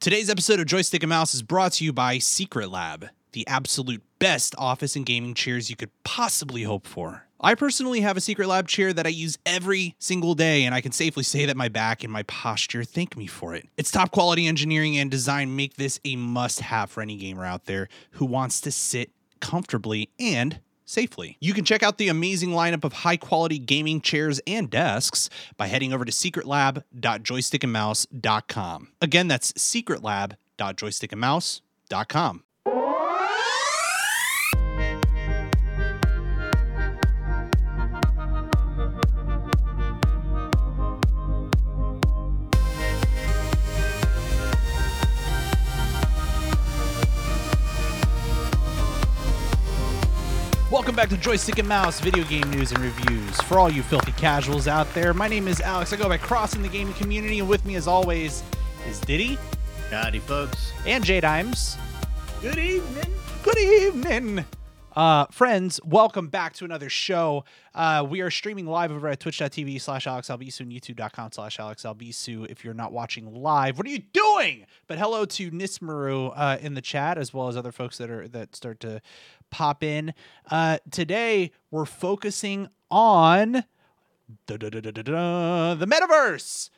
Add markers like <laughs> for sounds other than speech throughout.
Today's episode of Joystick and Mouse is brought to you by Secretlab, the absolute best office and gaming chairs you could possibly hope for. I personally have a Secretlab chair that I use every single day, and I can safely say that my back and my posture thank me for it. Its top quality engineering and design make this a must have for any gamer out there who wants to sit comfortably and safely. You can check out the amazing lineup of high quality gaming chairs and desks by heading over to secretlab.joystickandmouse.com. Again, that's secretlab.joystickandmouse.com. back to Joystick and Mouse video game news and reviews. For all you filthy casuals out there, my name is Alex. I go by Crossing the Gaming Community, and with me, as always, is Diddy Howdy, folks. and J Dimes. Good evening. Good evening. Uh, friends, welcome back to another show. Uh, we are streaming live over at twitch.tv slash alexalbisu and youtube.com slash alexalbisu if you're not watching live. What are you doing? But hello to Nismaru uh, in the chat, as well as other folks that are that start to pop in. Uh, today, we're focusing on the metaverse.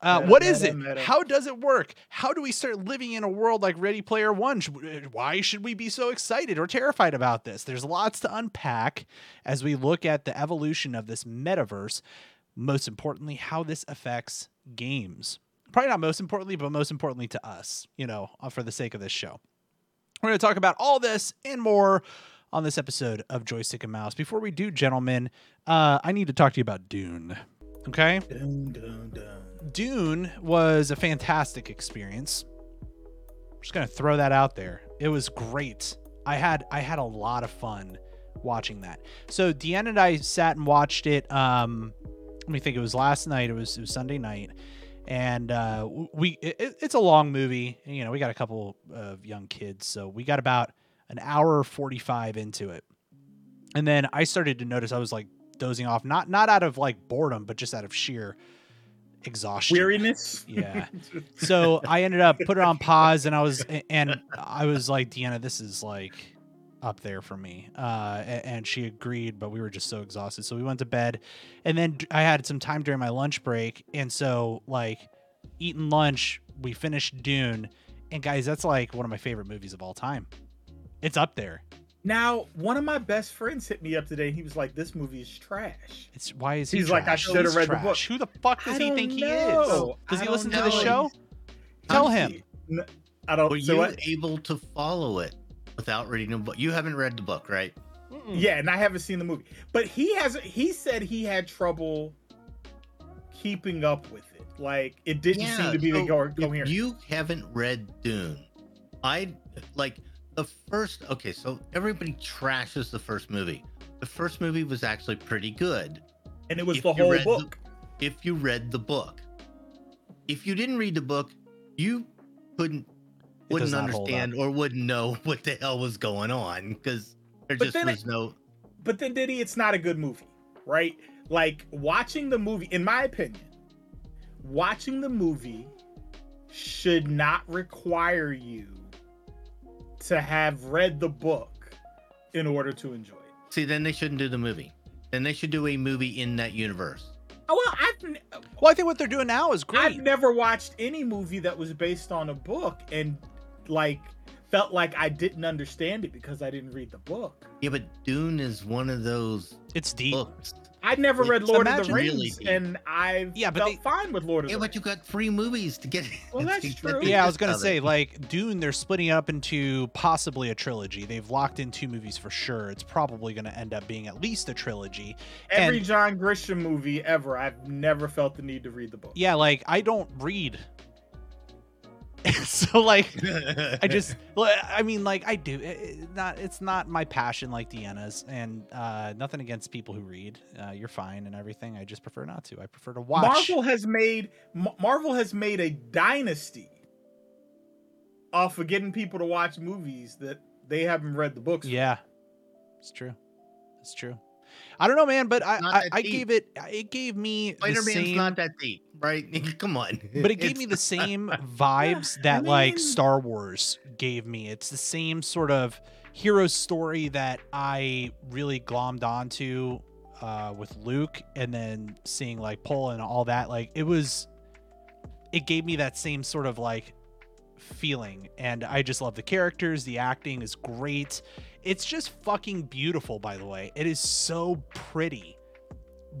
Uh, Meta, what is meta, it? meta. How does it work? How do we start living in a world like Ready Player One? Why should we be so excited or terrified about this? There's lots to unpack as we look at the evolution of this metaverse. Most importantly, how this affects games. Probably not most importantly, but most importantly to us, you know, uh, for the sake of this show. We're going to talk about all this and more on this episode of Joystick and Mouse. Before we do, gentlemen, uh, I need to talk to you about Dune. Okay? Dun, dun, dun. Dune was a fantastic experience. just gonna throw that out there. It was great. I had I had a lot of fun watching that. So Deanna and I sat and watched it. Um, let me think. It was last night. It was it was Sunday night, and uh, we it, it- it's a long movie. You know, we got a couple of young kids, so we got about an hour forty five into it, and then I started to notice I was like dozing off, not not out of like boredom, but just out of sheer exhaustion. Weariness. Yeah. <laughs> So I ended up put it on pause, and I was and I was like, Deanna, this is like up there for me. Uh, and she agreed, but we were just so exhausted, so we went to bed. And then I had some time during my lunch break, and so like eating lunch, we finished Dune, and guys, that's like one of my favorite movies of all time. It's up there. Now, one of my best friends hit me up today. And He was like, "This movie is trash." It's why is he? He's like, I should've He's read the book. Who the fuck does I he don't think he is? Does I he don't listen to the know. show? Tell him. I don't. Were so you what? able to follow it without reading the book? You haven't read the book, right? Yeah, and I haven't seen the movie, but he has. He said he had trouble keeping up with it. Like it didn't seem to be the so go- if coherent. You haven't read Dune. I like the first. Okay, so everybody trashes the first movie. The first movie was actually pretty good and it was if the whole read the- book. if you read the book. If you didn't read the book, you couldn't wouldn't understand or wouldn't know <laughs> what the hell was going on because there But just then was no. but then Diddy, it's not a good movie, right? Like watching the movie, in my opinion, watching the movie should not require you to have read the book in order to enjoy it. See, then they shouldn't do the movie. Then they should do a movie in that universe. Oh well, I've Well, I think what they're doing now is great. I've never watched any movie that was based on a book and like felt like I didn't understand it because I didn't read the book. Yeah, but Dune is one of those It's deep. books. I never It's read Lord of the imagine really Rings, and I Yeah, but felt they- fine with Lord of Yeah, the Rings. Yeah, but Rings. you got three movies to get. <laughs> Well, <laughs> that's true. Yeah, I was gonna say it. like Dune. They're splitting up into possibly a trilogy. They've locked in two movies for sure. It's probably gonna end up being at least a trilogy. Every and- John Grisham movie ever, I've never felt the need to read the book. Yeah, like I don't read, <laughs> so like I <laughs> just, I mean, like I do. It, not, it's not my passion like Deanna's, and uh, nothing against people who read. Uh, you're fine and everything. I just prefer not to. I prefer to watch. Marvel has made Marvel has made a dynasty off of getting people to watch movies that they haven't read the books. for. Yeah, it's true. It's true. I don't know, man, but I I, I gave it it gave me the Spider Man's same, not that deep, right? <laughs> Come on. but it gave me the It's- same vibes <laughs> that like mean- Star Wars gave me. It's the same sort of hero story that I really glommed onto uh, with Luke, and then seeing like Paul and all that. Like it was, it gave me that same sort of like feeling, and I just love the characters. The acting is great. It's just fucking beautiful. By the way, it is so pretty.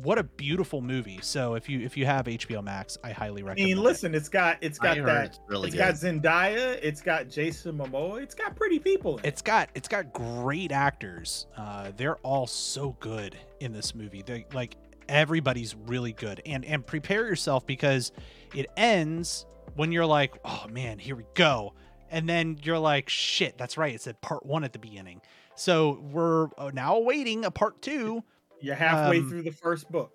What a beautiful movie! So if you if you have HBO Max, I highly recommend. I mean, listen, it's got it's got heard that. it's really it's good. got Zendaya. It's got Jason Momoa. It's got pretty people. In it. it's got it's got great actors. Uh, they're all so good in this movie. They like everybody's really good. And and prepare yourself because it ends when you're like, oh man, here we go. And then you're like, shit, that's right. It said part one at the beginning. So we're uh, now awaiting a part two. You're halfway um, through the first book.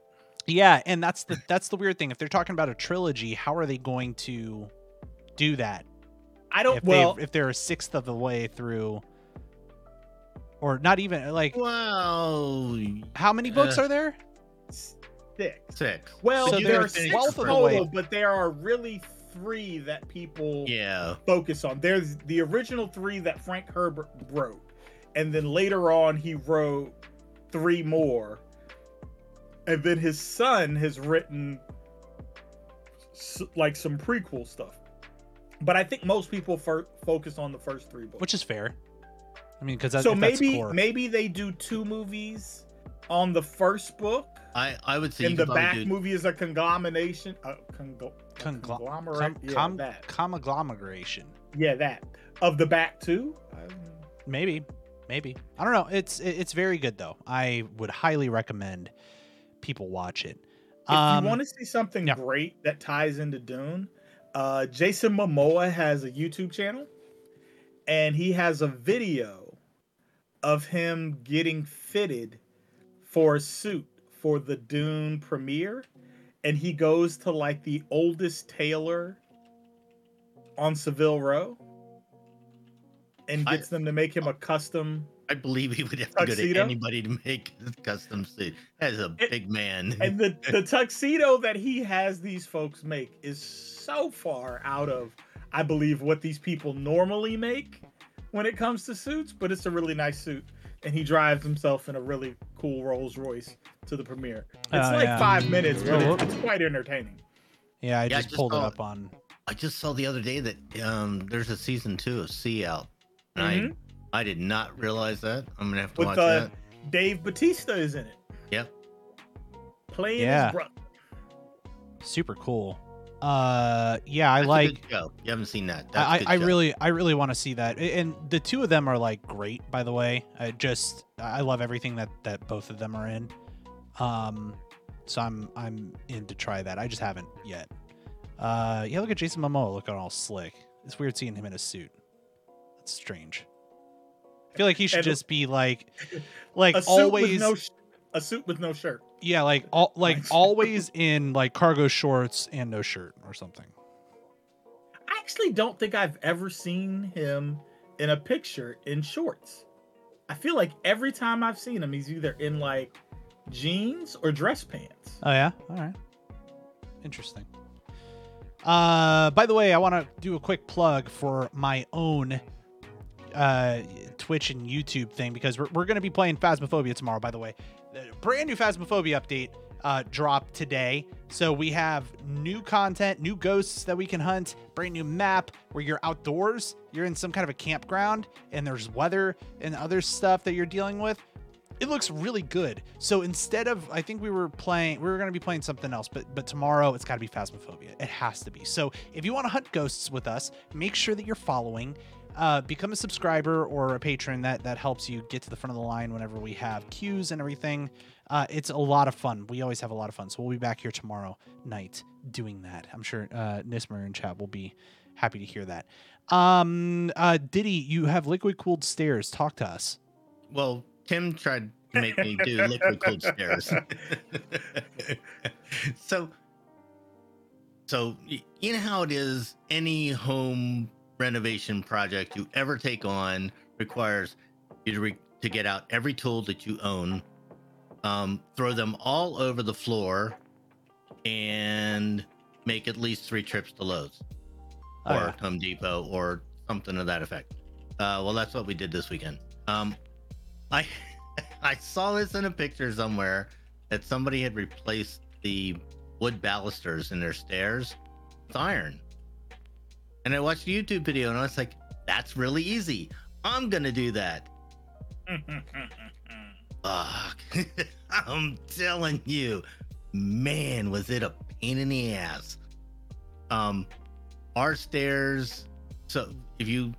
Yeah, and that's the that's the weird thing. If they're talking about a trilogy, how are they going to do that? I don't. If well, they if they're a sixth of the way through, or not even like Wow. how many books Uh, are there? six. Six. Well, So there they're are six twelfth the total, but there are really three that people Yeah. focus on. There's the original three that Frank Herbert wrote, and then later on he wrote three more, and then his son has written like some prequel stuff. But I think most people fir- focus on the first three books. Which is fair. I mean, because so that's maybe core. maybe they do two movies on the first book, I I would say in the back do- movie is a conglomeration. Uh, congl- a Conglo- conglomerate. com, yeah, com, that. conglomeration. Yeah, that of the back two. Um, Maybe, maybe. I don't know. It's it's very good though. I would highly recommend people watch it. If Um, you want to see something yeah. great that ties into Dune, uh, Jason Momoa has a YouTube channel, and he has a video of him getting fitted for a suit for the Dune premiere, and he goes to like the oldest tailor on Savile Row, and I- gets them to make him a custom I believe he would have to go to anybody to make a custom suit. As a It- big man. <laughs> and the <laughs> the tuxedo that he has these folks make is so far out of i believe what these people normally make when it comes to suits but it's a really nice suit and he drives himself in a really cool rolls royce to the premiere it's Oh, like yeah. five minutes but it's, it's quite entertaining yeah, I Yeah, I just just pulled it up on. I just saw the other day that um there's a season two of See Out. And Mhm. I I did not realize that. I'm gonna have to With, watch uh, that. dave bautista is in it Yep. playing Yeah. his brother Super cool. Uh, yeah, I That's a like. good show. You haven't seen that. That's I, a good I show. really I really want to see that and the two of them are like great by the way I just I love everything that that both of them are in um so I'm I'm in to try that I just haven't yet uh yeah look at Jason Momoa looking all slick it's weird seeing him in a suit that's strange I feel like he should And- just be like <laughs> like always no sh- a suit with no shirt yeah like all <laughs> like always in like cargo shorts and no shirt or something I actually don't think I've ever seen him in a picture in shorts. I feel like every time I've seen him, he's either in like jeans or dress pants. Oh yeah. All right. Interesting. Uh, by the way, I want to do a quick plug for my own uh Twitch and YouTube thing because we're, we're going to be playing Phasmophobia tomorrow. By the way, brand new Phasmophobia update uh dropped today, so we have new content, new ghosts that we can hunt, brand new map where you're outdoors, you're in some kind of a campground, and there's weather and other stuff that you're dealing with it looks really good. So instead of, I think we were playing, we were going to be playing something else, but but tomorrow it's got to be Phasmophobia. It has to be. So if you want to hunt ghosts with us, make sure that you're following. Uh, become a subscriber or a patron. That that helps you get to the front of the line whenever we have queues and everything. Uh, it's a lot of fun. We always have a lot of fun. So we'll be back here tomorrow night doing that. I'm sure uh, Nismer and chat will be happy to hear that. Um, uh, Diddy, you have liquid cooled stairs. Talk to us. Well, Tim tried to make me do liquid cooled stairs. <laughs> so, so you know how it is. Any home renovation project you ever take on requires you to re- to get out every tool that you own um, throw them all over the floor, and make at least three trips to Lowe's Oh, or yeah. Home Depot or something of that effect. Uh, well, that's what we did this weekend. Um, I <laughs> I saw this in a picture somewhere that somebody had replaced the wood balusters in their stairs with iron. And I watched a YouTube video and I was like, that's really easy. I'm gonna do that. <laughs> Fuck. <laughs> I'm telling you, man, was it a pain in the ass. Um, our stairs. So if you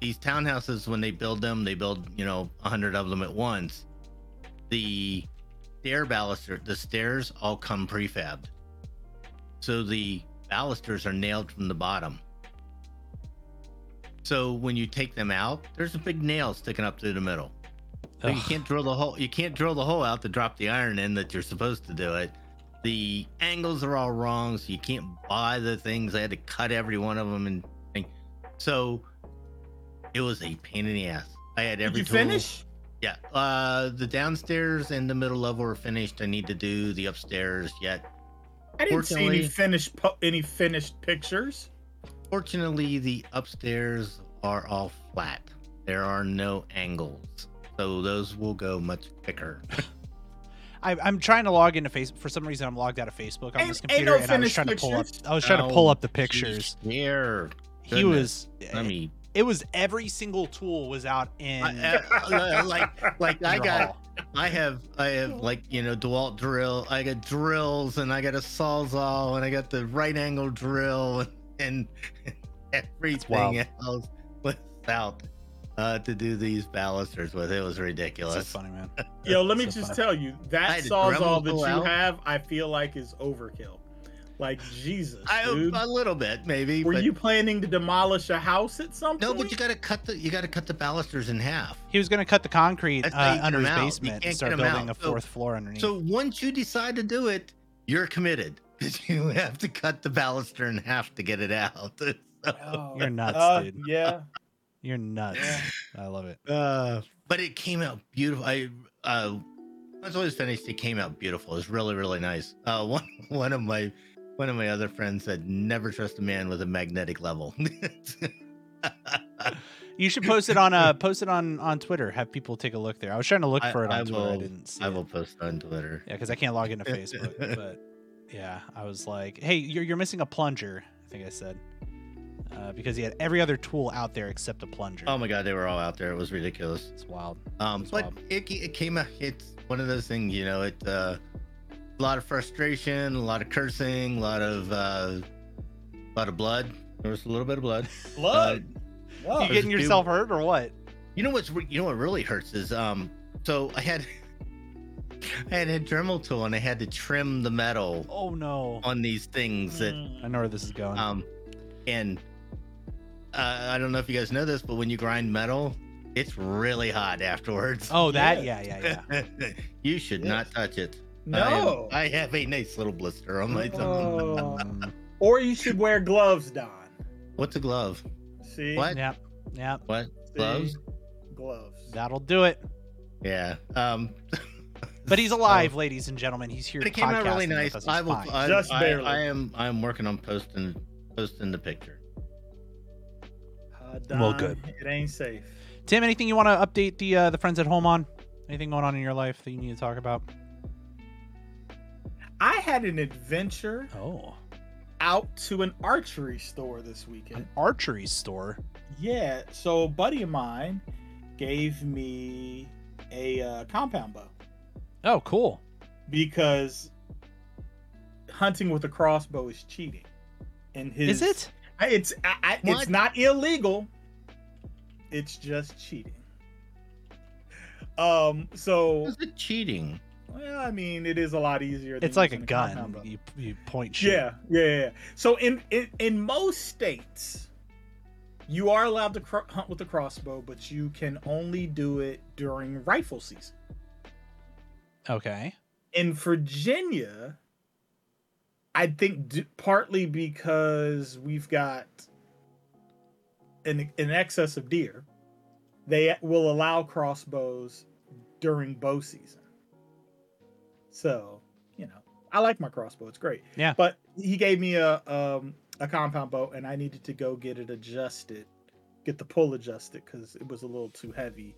these townhouses, when they build them, they build you know a hundred of them at once. The stair baluster, the stairs all come prefabbed, so the balusters are nailed from the bottom. So when you take them out, there's a big nail sticking up through the middle. So you can't drill the hole. You can't drill the hole out to drop the iron in that you're supposed to do it. The angles are all wrong, so you can't buy the things. I had to cut every one of them, and so it was a pain in the ass. I had every. Did you tool. finish? Yeah, uh, the downstairs and the middle level are finished. I need to do the upstairs yet. I didn't see any finished po- any finished pictures. Fortunately, the upstairs are all flat. There are no angles, so those will go much quicker. <laughs> I, I'm trying to log into Facebook. For some reason, I'm logged out of Facebook on Ain't- this computer, no and I was finished trying to pull up. I was trying to pull Oh, up the oh, pictures. Here, He was. I eh, mean, it was every single tool was out in. I- eh, uh, uh, like, like I got. I have, I have like you know Dewalt drill. I got drills, and I got a sawzall, and I got the right angle drill, <laughs> and, everything wild. else was out uh, to do these balusters with. It was So ridiculous. funny, man. <laughs> Yo, let me So just funny. tell you that had to sawzall that you out. have, I feel like is overkill. Like Jesus, I, dude. a little bit maybe. Were but, you planning to demolish a house at some No, point? but you got to cut the you got to cut the balusters in half. He was going to cut the concrete That's how you uh, under him his out. Basement and start building out. a So- fourth floor underneath. So once you decide to do it, you're committed because <laughs> you have to cut the baluster in half to get it out. <laughs> So, Oh, You're nuts, uh, dude. Yeah. You're nuts. I love it. uh, but it came out beautiful. I uh, once it was finished, it came out beautiful. It was really really nice. Uh, <laughs> one one of my one of my other friends said, "Never trust a man with a magnetic level." <laughs> You should post it on uh post it on on Twitter. Have people take a look there. I was trying to look I- for it on I Twitter. I will- didn't see I it. will post on Twitter. Yeah, because I can't log into Facebook. <laughs> but yeah, I was like, "Hey, you're you're missing a plunger." I think I said uh, because he had every other tool out there except a plunger. Oh my god, they were all out there. It was ridiculous. it's wild. Um, That's but wild. it, it came out. It's one of those things, you know. It uh, a lot of frustration, a lot of cursing, a lot of uh, a lot of blood. There was a little bit of blood. <laughs> Blood. you Whoa. there's getting a few- yourself hurt or what? You know what's re- you know what really hurts is um. So I had <laughs> I had a Dremel tool and I had to trim the metal Oh no! on these things that. I know where this is going. um, and uh, I don't know if you guys know this, but when you grind metal, it's really hot afterwards. oh, that yeah. yeah yeah yeah. <laughs> you should Yes. not touch it. No. I have, I have a nice little blister on my thumb. Oh. Or you should wear gloves, Don. What's a glove? See? What? yep, yep. What? See? Gloves? Gloves. That'll do it. Yeah. Um, But he's alive, <laughs> ladies and gentlemen. He's here. but it came out really nice. I will. I, Just I- barely. I am. I am working on posting posting the picture. Well, good. It ain't safe. Tim, anything you want to update the uh, the friends at home on? Anything going on in your life that you need to talk about? I had an adventure Oh, out to an archery store this weekend. an archery store. Yeah, so a buddy of mine gave me a uh, compound bow Oh, cool. because hunting with a crossbow is cheating. And his Is it? I- It's I, I, it's not illegal. It's just cheating. Um. So Is it cheating? well, I mean, it is a lot easier. Than It's like a gun. compound. You, you point shoot. Yeah, yeah, yeah, yeah. So in in in most states, you are allowed to cr- hunt with a crossbow, but you can only do it during rifle season. Okay. In Virginia, I think d- partly because we've got an an excess of deer, they will allow crossbows during bow season. So, you know, I like my crossbow. It's great. Yeah. But he gave me a um a compound bow and I needed to go get it adjusted, get the pull adjusted because it was a little too heavy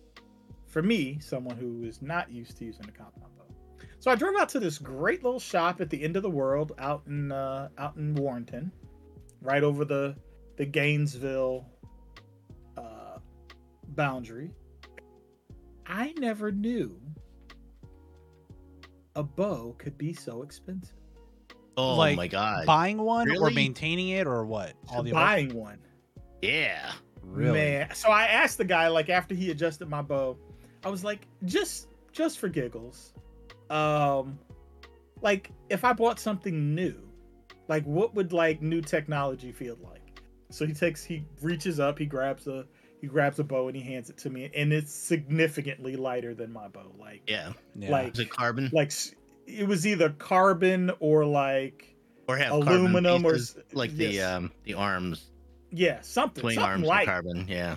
for me, someone who is not used to using a compound bow. So I drove out to this great little shop at the end of the world out in uh, out in Warrenton, right over the the Gainesville uh, boundary. I never knew a bow could be so expensive. Oh Like, my god. Buying one or maintaining it or what? All the above? Buying one. yeah. Really? Man, so I asked the guy like after he adjusted my bow, I was like, just just for giggles, um, like if I bought something new, like what would like new technology feel like? So he takes, he reaches up, he grabs a, he grabs a bow and he hands it to me, and it's significantly lighter than my bow. Like, Yeah. Yeah. like, Is it carbon? like it was either carbon or like Or have aluminum carbon or pieces, s- like the um the arms, yeah, something, twin something arms light. carbon. Yeah.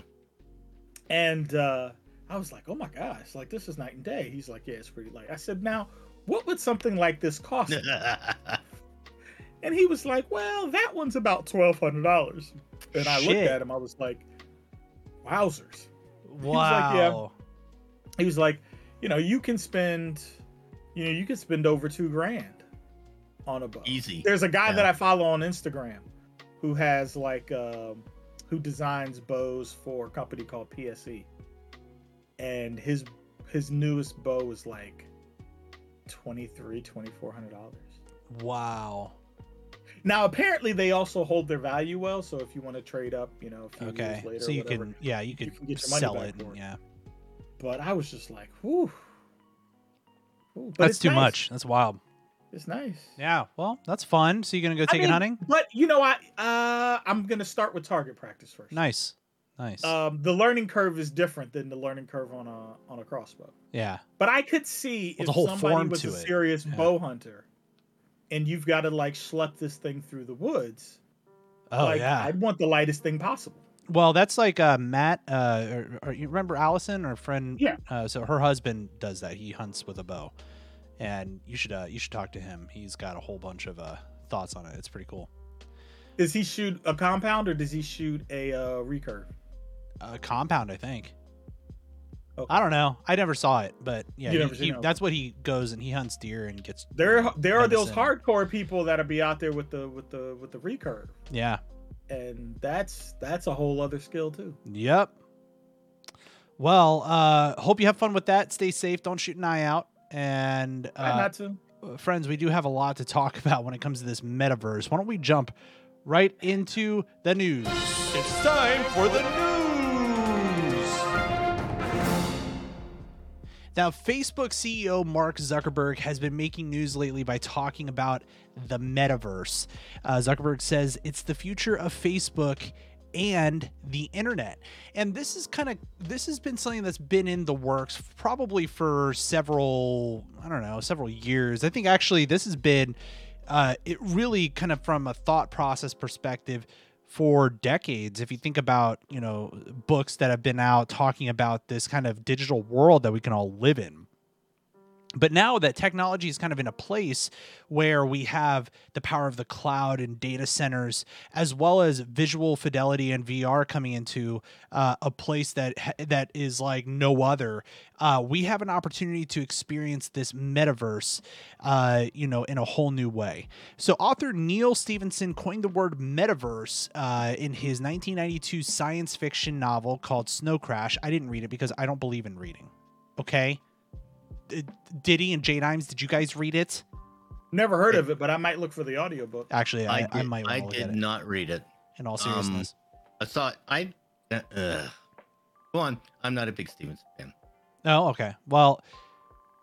And uh, I was like, oh my gosh, like this is night and day. He's like, yeah, it's pretty light. I said, now, what would something like this cost? <laughs> and he was like, well, that one's about $1,200. And I looked at him, I was like, wowzers. wow. like, yeah. He was like, you know, you can spend, you know, you can spend over two grand on a bow. Easy. There's a guy Yeah. that I follow on Instagram who has like um who designs bows for a company called PSE. And his his newest bow is like 23 2400 dollars. Wow. Now apparently they also hold their value well, so if you want to trade up, you know, a few Okay. years later So or you whatever. can, yeah, you could can get your money sell it. yeah. But I was just like, whew. Ooh, That's too nice. much. That's wild. It's nice. Yeah. Well, that's fun. So you're gonna go I take it hunting? But you know what? Uh, I'm gonna start with target practice first. Nice. Nice. Um, the learning curve is different than the learning curve on a on a crossbow. yeah. But I could see Well, if whole somebody was a it. serious Yeah. bow hunter, and you've got to like schlep this thing through the woods. Oh like, yeah. I'd want the lightest thing possible. Well, that's like uh, Matt. Uh, or, or you remember Allison, our friend? Yeah. Uh, so her husband does that. He hunts with a bow, and you should uh, you should talk to him. He's got a whole bunch of uh, thoughts on it. It's pretty cool. Does he shoot a compound or does he shoot a uh, recurve? A compound, I think. Okay. I don't know. I never saw it, but yeah, he- he- that's what he goes and he hunts deer and gets. There, there are those venison. hardcore people that'll be out there with the with the with the recurve, Yeah. and that's that's a whole other skill too. Yep. Well, uh, hope you have fun with that. Stay safe. Don't shoot an eye out. And uh, not to. friends, we do have a lot to talk <laughs> about when it comes to this metaverse. Why don't we jump right into the news? It's time for the news. Now, Facebook CEO Mark Zuckerberg has been making news lately by talking about the metaverse. Uh, Zuckerberg says it's the future of Facebook and the internet. And this is kind of this has been something that's been in the works probably for several, I don't know, several years. I think actually this has been uh, it really kind of from a thought process perspective for decades if you think about you know books that have been out talking about this kind of digital world that we can all live in but now that technology is kind of in a place where we have the power of the cloud and data centers, as well as visual fidelity and VR coming into uh, a place that that is like no other, uh, we have an opportunity to experience this metaverse, uh, you know, in a whole new way. So, author Neal Stephenson coined the word metaverse uh, in his 1992 science fiction novel called Snow Crash. I didn't read it because I don't believe in reading. Okay. D- Diddy and J Dimes, did you guys read it? Never heard of it, but I might look for the audiobook. Actually, I, I, I, might I want to look did it. not read it. In all um, seriousness, I thought I. Uh, ugh. Go on. I'm not a big Stevens fan. oh, okay. Well,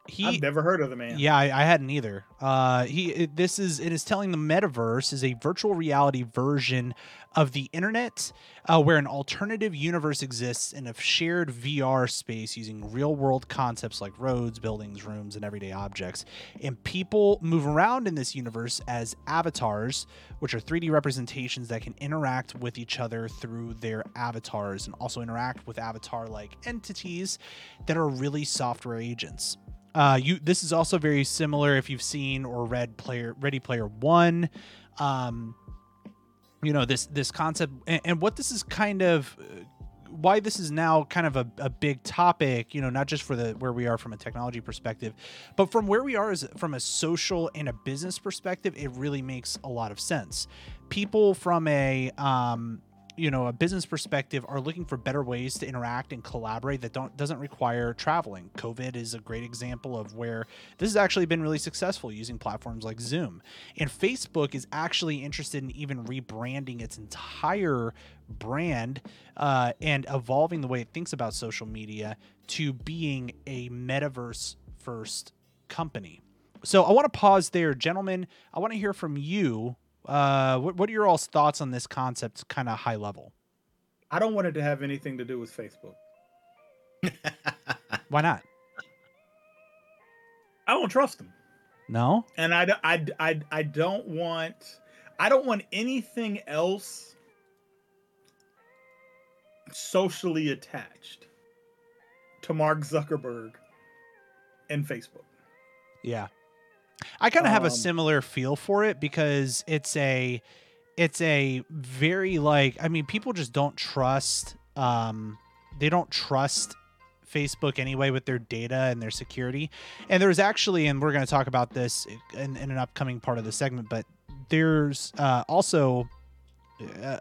he I've never heard of the man. Yeah, I, I hadn't either. Uh, he it, this is it is telling the metaverse is a virtual reality version of the internet, uh, where an alternative universe exists in a shared VR space using real world concepts like roads, buildings, rooms, and everyday objects. And people move around in this universe as avatars, which are 3D representations that can interact with each other through their avatars and also interact with avatar like entities that are really software agents. Uh, you this is also very similar if you've seen or read player Ready Player One. Um, you know this this concept and, and what this is kind of uh, why this is now kind of a, a big topic you know not just for the where we are from a technology perspective but from where we are as from a social and a business perspective it really makes a lot of sense people from a um, you know a business perspective are looking for better ways to interact and collaborate that don't doesn't require traveling. Covid is a great example of where this has actually been really successful using platforms like zoom. And facebook is actually interested in even rebranding its entire brand uh, and evolving the way it thinks about social media to being a metaverse first company. So i want to pause there. Gentlemen i want to hear from you uh, what, what are your all's thoughts on this concept, kind of high level? I don't want it to have anything to do with Facebook. <laughs> Why not? I don't trust them. No. And I, I, I, I don't want I don't want anything else socially attached to Mark Zuckerberg and Facebook. Yeah. I kind of have a Um, similar feel for it because it's a it's a very like I mean people just don't trust um they don't trust Facebook anyway with their data and their security. And there's actually and we're going to talk about this in, in an upcoming part of the segment, but there's uh, also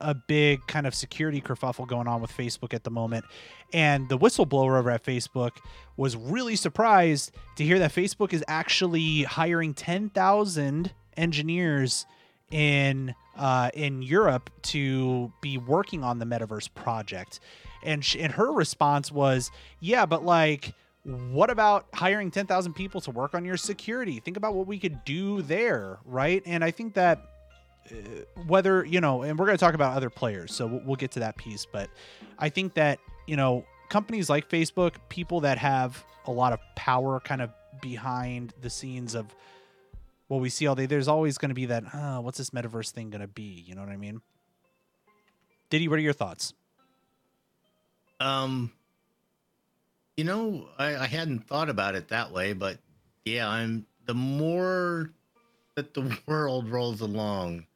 a, big kind of security kerfuffle going on with Facebook at the moment. And the whistleblower over at Facebook was really surprised to hear that Facebook is actually hiring 10,000 engineers in uh, in Europe to be working on the metaverse project. And sh- and her response was, "Yeah, but like what about hiring 10,000 people to work on your security? Think about what we could do there, right?" And I think that whether you know and we're going to talk about other players so we'll, we'll get to that piece but i think that you know companies like facebook people that have a lot of power kind of behind the scenes of what we see all day there's always going to be that oh, what's this metaverse thing going to be? You know what i mean? Diddy what are your thoughts? Um, you know, I, I hadn't thought about it that way, but yeah, I'm the more that the <laughs> world rolls along,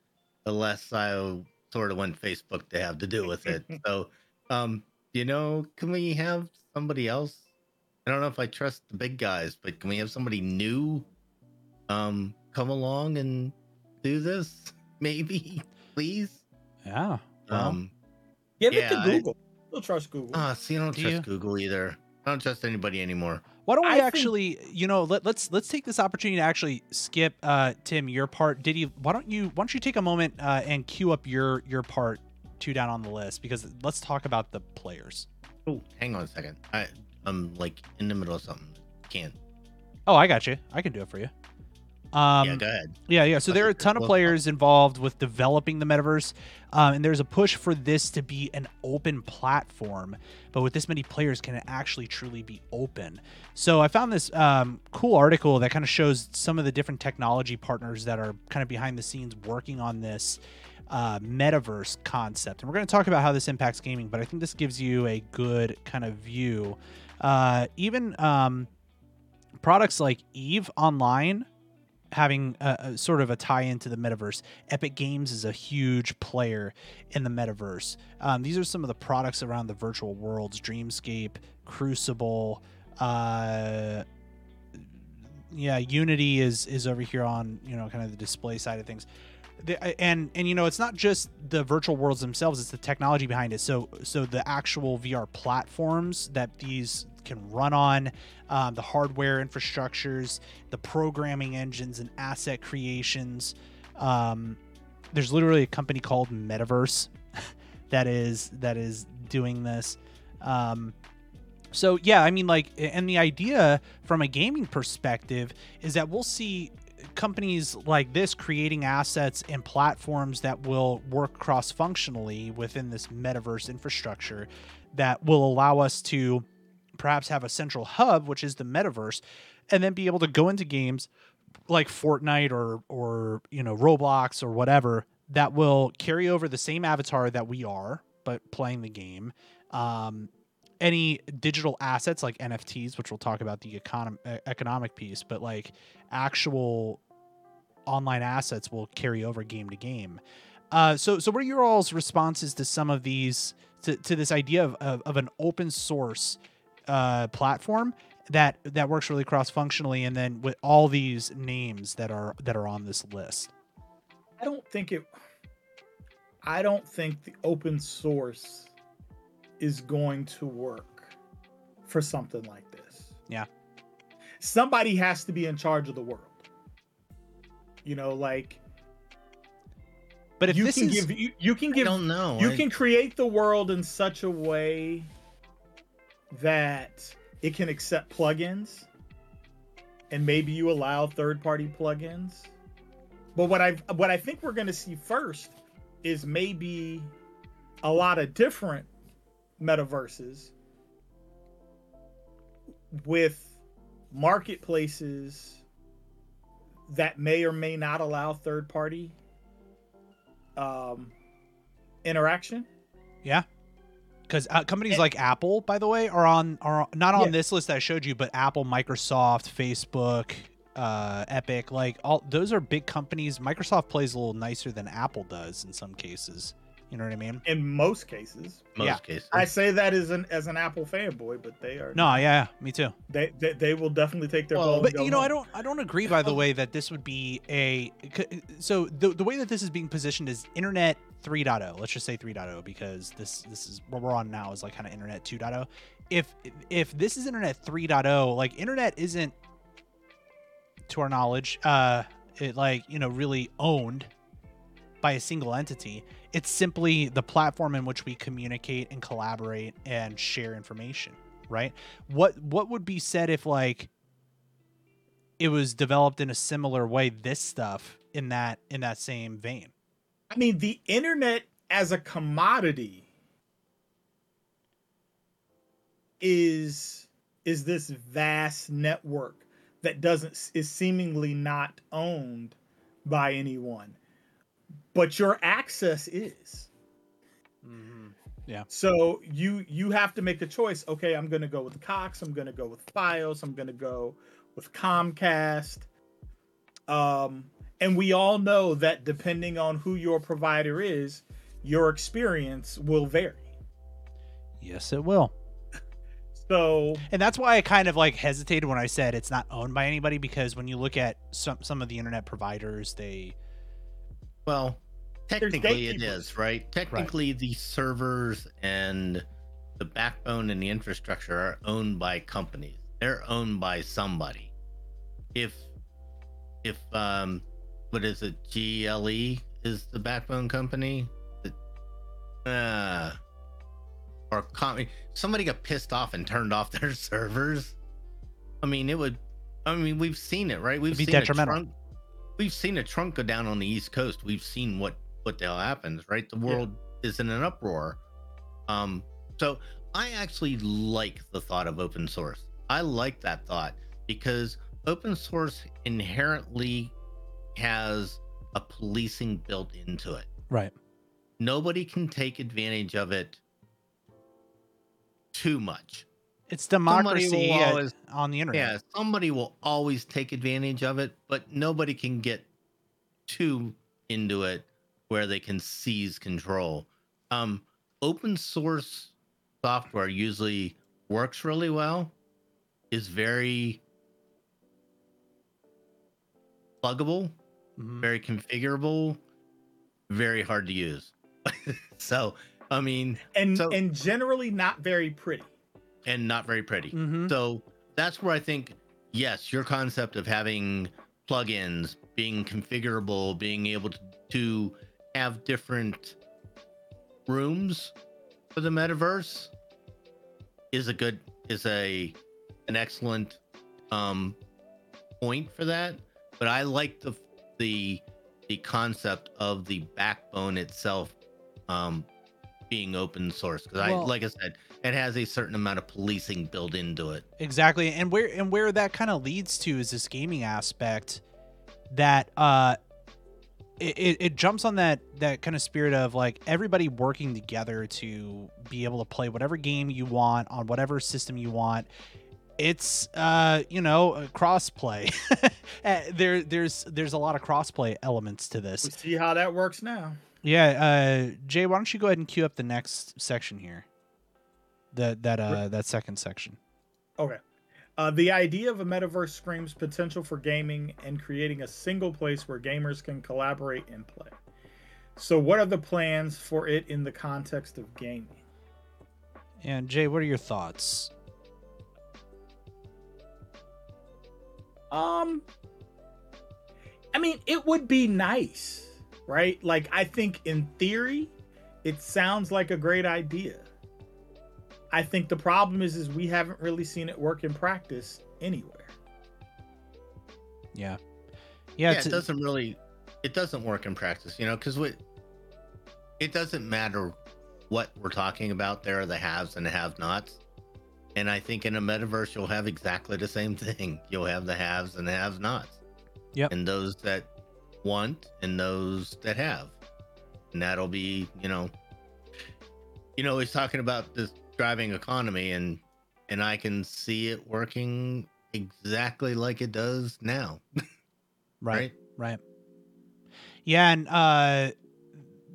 the less I sort of want Facebook to have to do with it. <laughs> so, um, you know, can we have somebody else? I don't know if I trust the big guys, but can we have somebody new um come along and do this? <laughs> Maybe, please. yeah well, Um, Give Yeah, it to I- Google. Don't trust Google. ah, see, I don't Do trust you? Google either. I don't trust anybody anymore. Why don't we I think- actually you know let, let's let's take this opportunity to actually skip uh tim your part diddy why don't you why don't you take a moment uh and queue up your your part two down on the list because let's talk about the players Oh, hang on a second. I I'm like in the middle of something. Can't. Oh, I got you. I can do it for you. Um, yeah, go ahead. yeah, yeah. So there are a ton of players involved with developing the metaverse, um, and there's a push for this to be an open platform. But with this many players, can it actually truly be open? So I found this um, cool article that kind of shows some of the different technology partners that are kind of behind the scenes working on this uh, metaverse concept. And we're going to talk about how this impacts gaming, but I think this gives you a good kind of view. Uh, even um, products like Eve Online having a, a sort of a tie into the metaverse. Epic Games is a huge player in the metaverse. Um, these are some of the products around the virtual worlds: Dreamscape, Crucible. Uh, yeah, Unity is is over here on you know kind of the display side of things. The, and and you know it's not just the virtual worlds themselves; it's the technology behind it. So so the actual VR platforms that these can run on, um, the hardware infrastructures, the programming engines and asset creations. Um, there's literally a company called Metaverse <laughs> that is that is doing this. Um, so yeah, I mean, like, and the idea from a gaming perspective is that we'll see companies like this creating assets and platforms that will work cross functionally within this metaverse infrastructure that will allow us to perhaps have a central hub, which is the metaverse, and then be able to go into games like Fortnite or or you know Roblox or whatever that will carry over the same avatar that we are, but playing the game. Um, any digital assets like NFTs, which we'll talk about the econom- economic piece, but like actual online assets will carry over game to game. Uh, so, so what are your all's responses to some of these to, to this idea of, of, of an open source uh, platform that that works really cross functionally, and then with all these names that are that are on this list? I don't think it. I don't think the open source is going to work for something like this. Yeah. Somebody has to be in charge of the world. You know, like But if you this can is give you, you can I give don't know. you I- can create the world in such a way that it can accept plugins and maybe you allow third party plugins but what i what i think we're going to see first is maybe a lot of different metaverses with marketplaces that may or may not allow third party um interaction Yeah. Because uh, companies like Apple, by the way, are on are not on Yeah. this list that I showed you, but Apple, Microsoft, Facebook, uh, Epic, like all those are big companies. Microsoft plays a little nicer than Apple does in some cases. You know what I mean? in most cases most yeah. cases. I say that as an as an Apple fanboy, but they are No, yeah, yeah, me too. they they, they will definitely take their Well, But you know, I don't, I don't agree. By the way, that this would be a so the the way that this is being positioned is Internet 3.0. Let's just say 3.0 because this this is what we're on now is like kind of Internet 2.0. If if this is Internet 3.0, like Internet isn't, to our knowledge, uh, it like you know really owned by a single entity. It's simply the platform in which we communicate and collaborate and share information, right? What what would be said if like it was developed in a similar way this stuff in that in that same vein. I mean, the internet as a commodity is is this vast network that doesn't is seemingly not owned by anyone, but your access is. Yeah. So you you have to make a choice. Okay, I'm gonna go with Cox. I'm gonna go with FiOS. I'm gonna go with Comcast. Um, and we all know that depending on who your provider is, your experience will vary. Yes, it will. <laughs> So And that's why I kind of like hesitated when I said it's not owned by anybody because when you look at some some of the internet providers, they Well, technically it is right? Technically, the servers and the backbone and the infrastructure are owned by companies. They're owned by somebody. If if um what is it, GLE is the backbone company? Uh or com- somebody got pissed off and turned off <laughs> their servers. I mean, it would I mean, we've seen it, right? We've seen detrimental. a trunk we've seen a trunk go down on the east coast we've seen what what the hell happens right? The world is in an uproar. Um so i actually like the thought of open source. I like that thought because open source inherently has a policing built into it. Right. nobody can take advantage of it too much. It's democracy always- on the internet. yeah, somebody will always take advantage of it, but nobody can get too into it where they can seize control. Um, open source software usually works really well, is very pluggable, Mhm. very configurable, very hard to use. <laughs> so, I mean, and So- and generally not very pretty. and not very pretty. Mhm. So that's where I think, yes, your concept of having plugins, being configurable, being able to, to have different rooms for the metaverse is a good is a an excellent um point for that. But I like the the the concept of the backbone itself um being open source because Well- I like I said it has a certain amount of policing built into it. Exactly. And where and where that kind of leads to is this gaming aspect that uh it, it, it jumps on that that kind of spirit of like everybody working together to be able to play whatever game you want on whatever system you want. It's uh you know crossplay. <laughs> There there's there's a lot of crossplay elements to this. We see how that works now. yeah uh jay why don't you go ahead and cue up the next section here? That that uh that second section. Okay. Uh, the idea of a metaverse screams potential for gaming and creating a single place where gamers can collaborate and play. So, what are the plans for it in the context of gaming? and jay what are your thoughts Um, I mean, it would be nice, right? Like, I think in theory, it sounds like a great idea. I think the problem is, is we haven't really seen it work in practice anywhere. yeah. Yeah, yeah, it doesn't really it doesn't work in practice you know because what it doesn't matter what we're talking about there are the haves and the have nots and i think in a metaverse you'll have exactly the same thing. <laughs> You'll have the haves and the have nots Yep. and those that want and those that have. And that'll be you know you know he's talking about this driving economy and and i can see it working exactly like it does now. <laughs> Right right? yeah and uh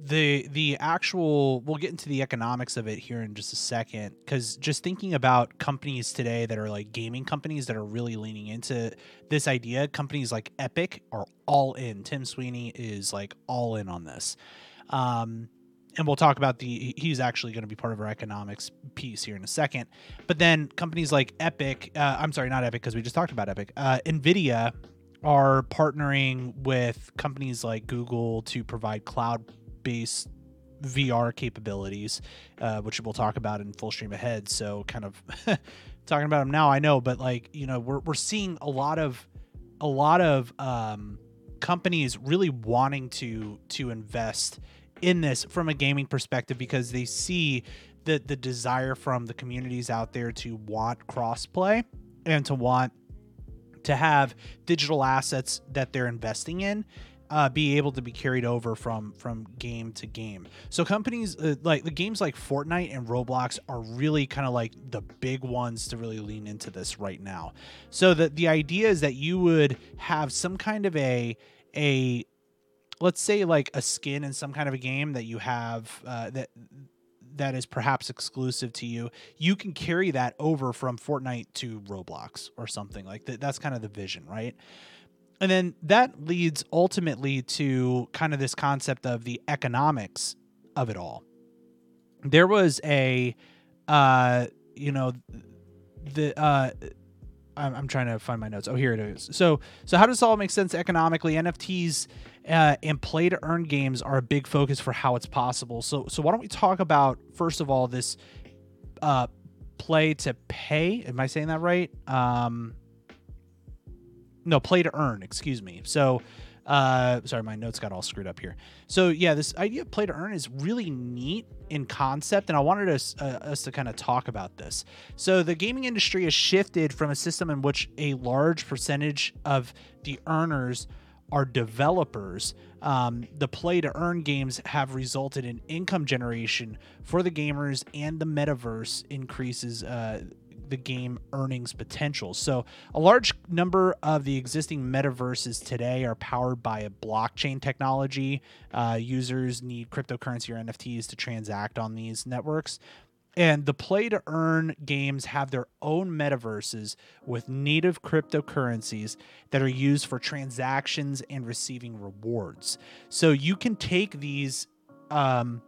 the the actual we'll get into the economics of it here in just a second because just thinking about companies today that are like gaming companies that are really leaning into this idea companies like epic are all in. Tim sweeney is like all in on this. Um and we'll talk about the he's actually going to be part of our economics piece here in a second but then companies like epic uh, i'm sorry not epic because we just talked about epic uh, nvidia are partnering with companies like Google to provide cloud based VR capabilities, uh, which we'll talk about in full stream ahead. So, kind of <laughs> talking about them now, I know, but like, you know, we're, we're seeing a lot of, a lot of, um, companies really wanting to to invest in this from a gaming perspective because they see the the desire from the communities out there to want crossplay and to want to have digital assets that they're investing in uh, be able to be carried over from from game to game. So companies uh, like the games like Fortnite and Roblox are really kind of like the big ones to really lean into this right now. So the the idea is that you would have some kind of a a let's say like a skin in some kind of a game that you have uh, that that is perhaps exclusive to you, you can carry that over from Fortnite to Roblox or something like that. That's kind of the vision, right? And then that leads ultimately to kind of this concept of the economics of it all. There was a, uh, you know, the uh, I'm, trying to find my notes. Oh, here it is. So, so how does this all make sense economically? NFTs uh, and play to earn games are a big focus for how it's possible. So, so why don't we talk about first of all this uh, play to pay? Am I saying that right? Um, no, play to earn. Excuse me. So, uh, sorry, my notes got all screwed up here. So yeah, this idea of play to earn is really neat in concept, and I wanted us uh, us to kind of talk about this. So the gaming industry has shifted from a system in which a large percentage of the earners are developers. Um, the play to earn games have resulted in income generation for the gamers, and the metaverse increases. Uh, the game earnings potential. So, a large number of the existing metaverses today are powered by a blockchain technology. Uh, users need cryptocurrency or NFTs to transact on these networks. And the play to earn games have their own metaverses with native cryptocurrencies that are used for transactions and receiving rewards. So, you can take these. Um,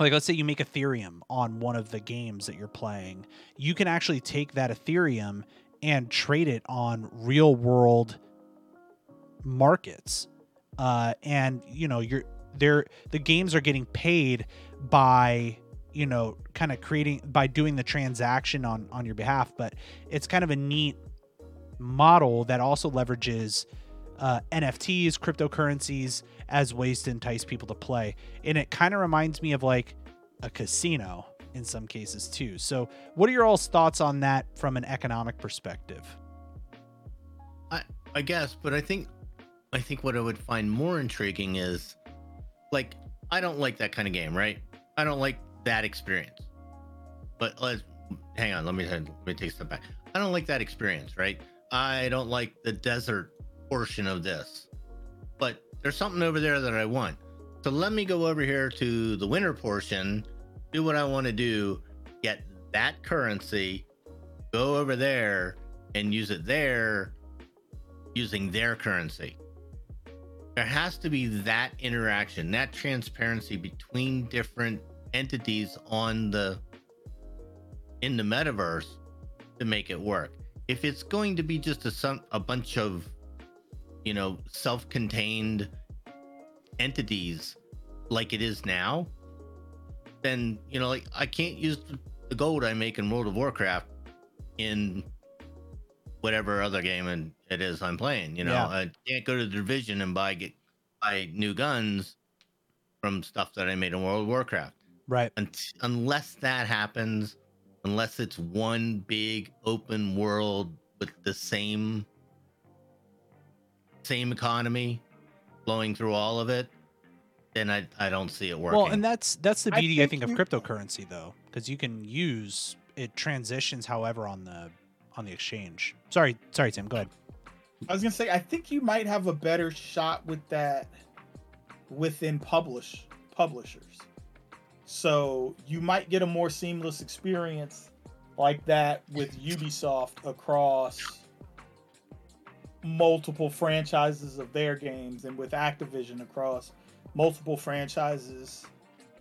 like let's say you make ethereum on one of the games that you're playing you can actually take that ethereum and trade it on real world markets uh, and you know you're there the games are getting paid by you know kind of creating by doing the transaction on on your behalf but it's kind of a neat model that also leverages uh, NFTs, cryptocurrencies as ways to entice people to play. And it kind of reminds me of like a casino in some cases too. So, what are your all's thoughts on that from an economic perspective? I I guess, but I think I think what I would find more intriguing is like I don't like that kind of game, right? I don't like that experience. But let's hang on, let me let me take a step back. I don't like that experience, right? I don't like the desert portion of this. But there's something over there that I want. So let me go over here to the winter portion, do what I want to do, get that currency, go over there and use it there using their currency. There has to be that interaction, that transparency between different entities on the in the metaverse to make it work. If it's going to be just a some a bunch of you know self-contained entities like it is now, then you know like I can't use the gold I make in World of Warcraft in whatever other game and it is I'm playing. You know, Yeah. I can't go to the division and buy get buy new guns from stuff that I made in World of Warcraft. Right. Unt- unless that happens, unless it's one big open world with the same same economy flowing through all of it, then I I don't see it working. Well, and that's that's the beauty I think think, of cryptocurrency though, because you can use it transitions however on the on the exchange. Sorry, sorry, Tim. Go ahead. I was gonna say I think you might have a better shot with that within publish publishers. So you might get a more seamless experience like that with Ubisoft across multiple franchises of their games and with Activision across multiple franchises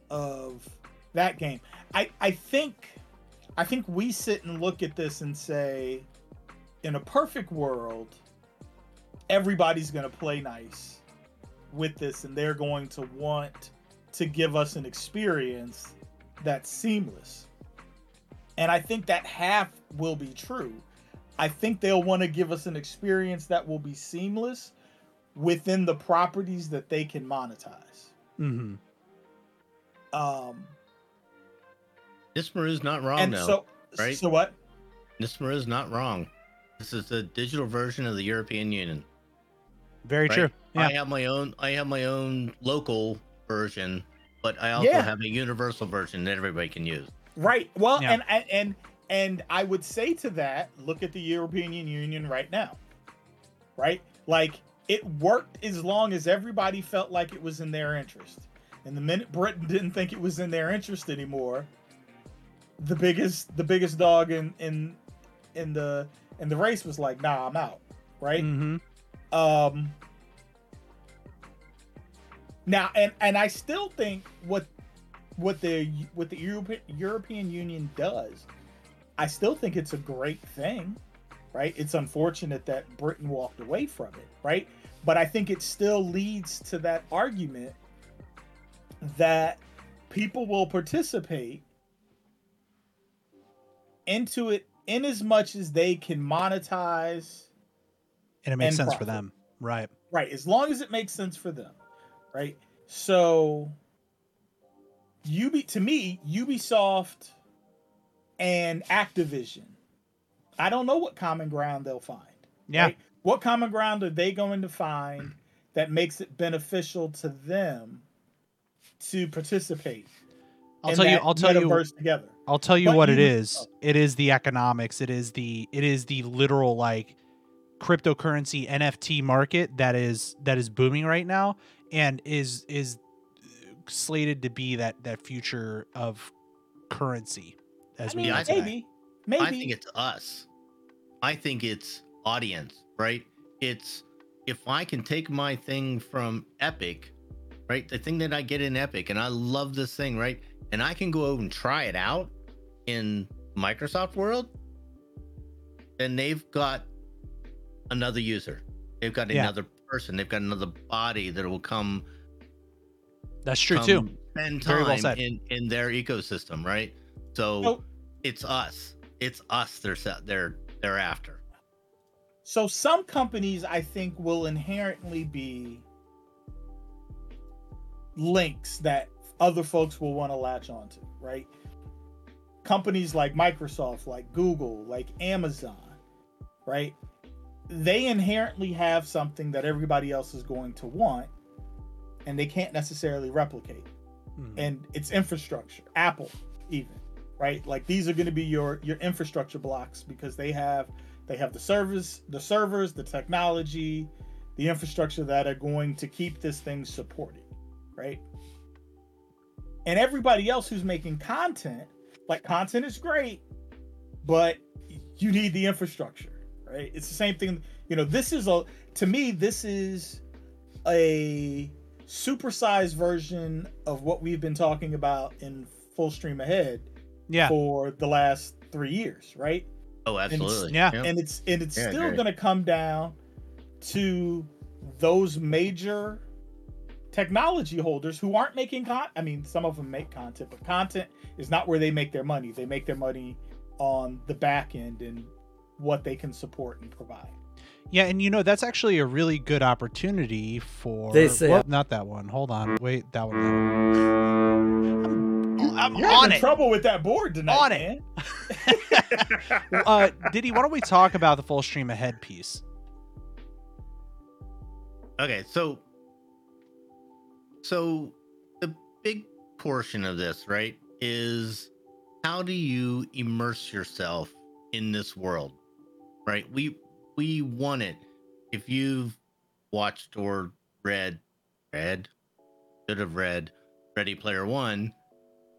of that game. I I think I think we sit and look at this and say in a perfect world everybody's to play nice with this and they're going to want to give us an experience that's seamless. And I think that half will be true. I think they'll want to give us an experience that will be seamless within the properties that they can monetize. Mm-hmm. Um Nismaru's not wrong and though. so right? so what? Nismaru's not wrong. This is the digital version of the European Union. Very right? true. Yeah. I have my own I have my own local version, but I also Yeah. have a universal version that everybody can use. Right. Well, Yeah. and and and and I would say to that, look at the European Union right now. Right? Like it worked as long as everybody felt like it was in their interest. And the minute Britain didn't think it was in their interest anymore, the biggest the biggest dog in in in the in the race was like, "Nah, I'm out." Right? Mm-hmm. Um now and and I still think what what the what the European European Union does, I still think it's a great thing, right? It's unfortunate that Britain walked away from it, right? But I think it still leads to that argument that people will participate into it in as much as they can monetize And it makes And sense for them. Right. Right, as long as it makes sense for them, right? So, Ubi to me, Ubisoft and Activision, I don't know what common ground they'll find. Yeah. right? What common ground are they going to find that makes it beneficial to them to participate? I'll in tell you. I'll tell you. together. I'll tell you But what it you- is. It is the economics. It is the it is the literal like cryptocurrency NFT market that is that is booming right now and is is slated to be that that future of currency as I we mean, know I today. maybe, maybe. I think it's us. I think it's audience, right? It's if I can take my thing from Epic, right? The thing that I get in Epic, and I love this thing, right? And I can go over and try it out in Microsoft World, then they've got another user. They've got Yeah. another person. They've got another body that will come That's true come too. Spend Very well said. in in their ecosystem, right? So So- it's us. It's us. They're set. They're they're after. So some companies I think will inherently be links that other folks will want to latch onto, right? Companies like Microsoft, like Google, like Amazon, right? They inherently have something that everybody else is going to want and they can't necessarily replicate. Hmm. and it's infrastructure apple even right? Like these are going to be your your infrastructure blocks because they have they have the service the servers the technology the infrastructure that are going to keep this thing supported right? And everybody else who's making content like content is great but you need the infrastructure right it's the same thing you know this is a to me this is a supersized version of what we've been talking about in full stream ahead yeah. for the last three years right Oh, absolutely. yeah. Yep. and it's and it's Yeah, still agree. going to come down to those major technology holders who aren't making con I mean some of them make content but content is not where they make their money they make their money on the back end and what they can support and provide Yeah, and you know that's actually a really good opportunity for. They say- Whoop, not that one. Hold on, wait, that one. I'm, I'm You're on having it. trouble with that board tonight On it. man. <laughs> uh, Diddy, why don't we talk about the full stream ahead piece? Okay, so so the big portion of this, right, is how do you immerse yourself in this world? Right? We we want it. If you've watched or read read should have read Ready Player One,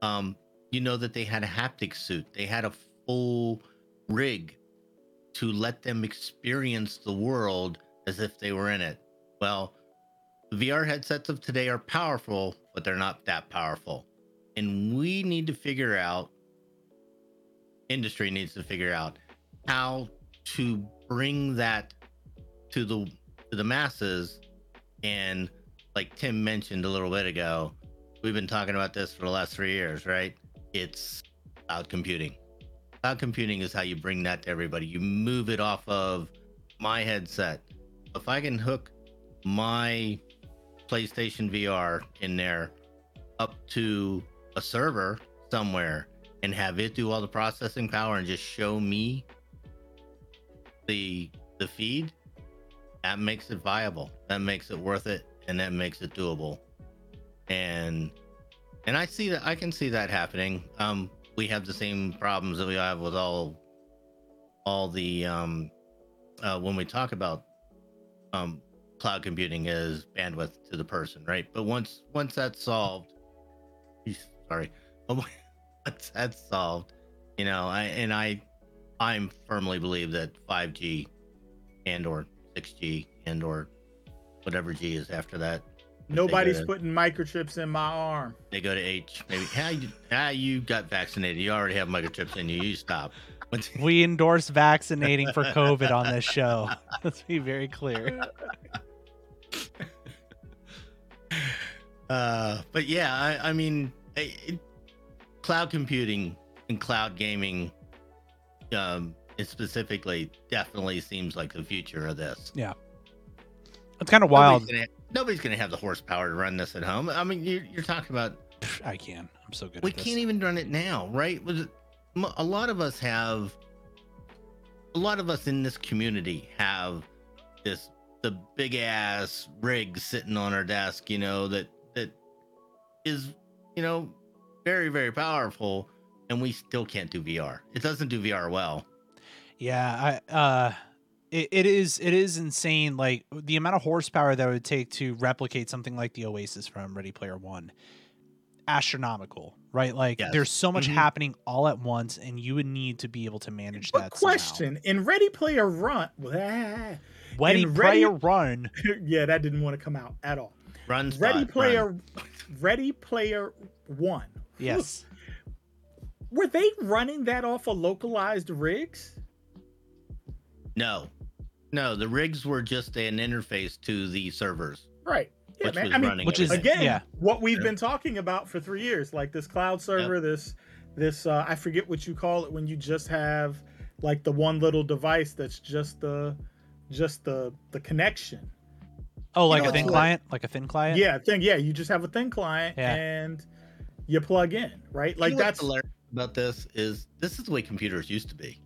um, you know that they had a haptic suit. They had a full rig to let them experience the world as if they were in it. Well, VR headsets of today are powerful, but they're not that powerful. And we need to figure out, industry needs to figure out how to bring that to the to the masses. And like Tim mentioned a little bit ago, we've been talking about this for the last three years, right? It's cloud computing. Cloud computing is how you bring that to everybody. You move it off of my headset. If I can hook my PlayStation VR in there up to a server somewhere and have it do all the processing power and just show me the the feed that makes it viable. That makes it worth it and that makes it doable. And and i see that i can see that happening. Um we have the same problems that we have with all all the um uh when we talk about um cloud computing is bandwidth to the person right? But once once that's solved sorry <laughs> once that's solved you know i and i i'm firmly believe that 5g and or 6g and or whatever g is after that nobody's to- putting microchips in my arm they go to h maybe how you how you got vaccinated you already have microchips in you you stop <laughs> We endorse vaccinating for COVID on this show. <laughs> Let's be very clear. Uh, but yeah, I, I mean, it, it- cloud computing and cloud gaming, um, it specifically definitely seems like the future of this. Yeah. It's kind of wild. Nobody's gonna, nobody's gonna have the horsepower to run this at home. I mean, you're, you're talking about I can. I'm so good. we at this. can't even run it now, right? Was it- A lot of us have, a lot of us in this community have this the big ass rig sitting on our desk, you know, that that is, you know, very very powerful, and we still can't do VR. It doesn't do VR well. Yeah, I uh it, it is it is insane like the amount of horsepower that it would take to replicate something like the Oasis from Ready Player 1. Astronomical, right? Like Yes. there's so much Mhm. happening all at once and you would need to be able to manage but that somehow. question in ready player run <laughs> blah, Ready in Ready- Player <laughs> Run. yeah that didn't want to come out at all Run. ready Spot, player run. ready player one Yes. <laughs> were they running that off of localized rigs No, no. The rigs were just an interface to the servers, right yeah which man was i mean running. Which is- again Yeah. what we've Yeah. been talking about for three years like this cloud server this this uh i forget what you call it when you just have like the one little device that's just the just the the connection Oh, like know, a thin it's like- client? Like a thin client? yeah thing yeah you just have a thin client Yeah. and you plug in right You like know that's hilarious about this is this is the way computers used to be,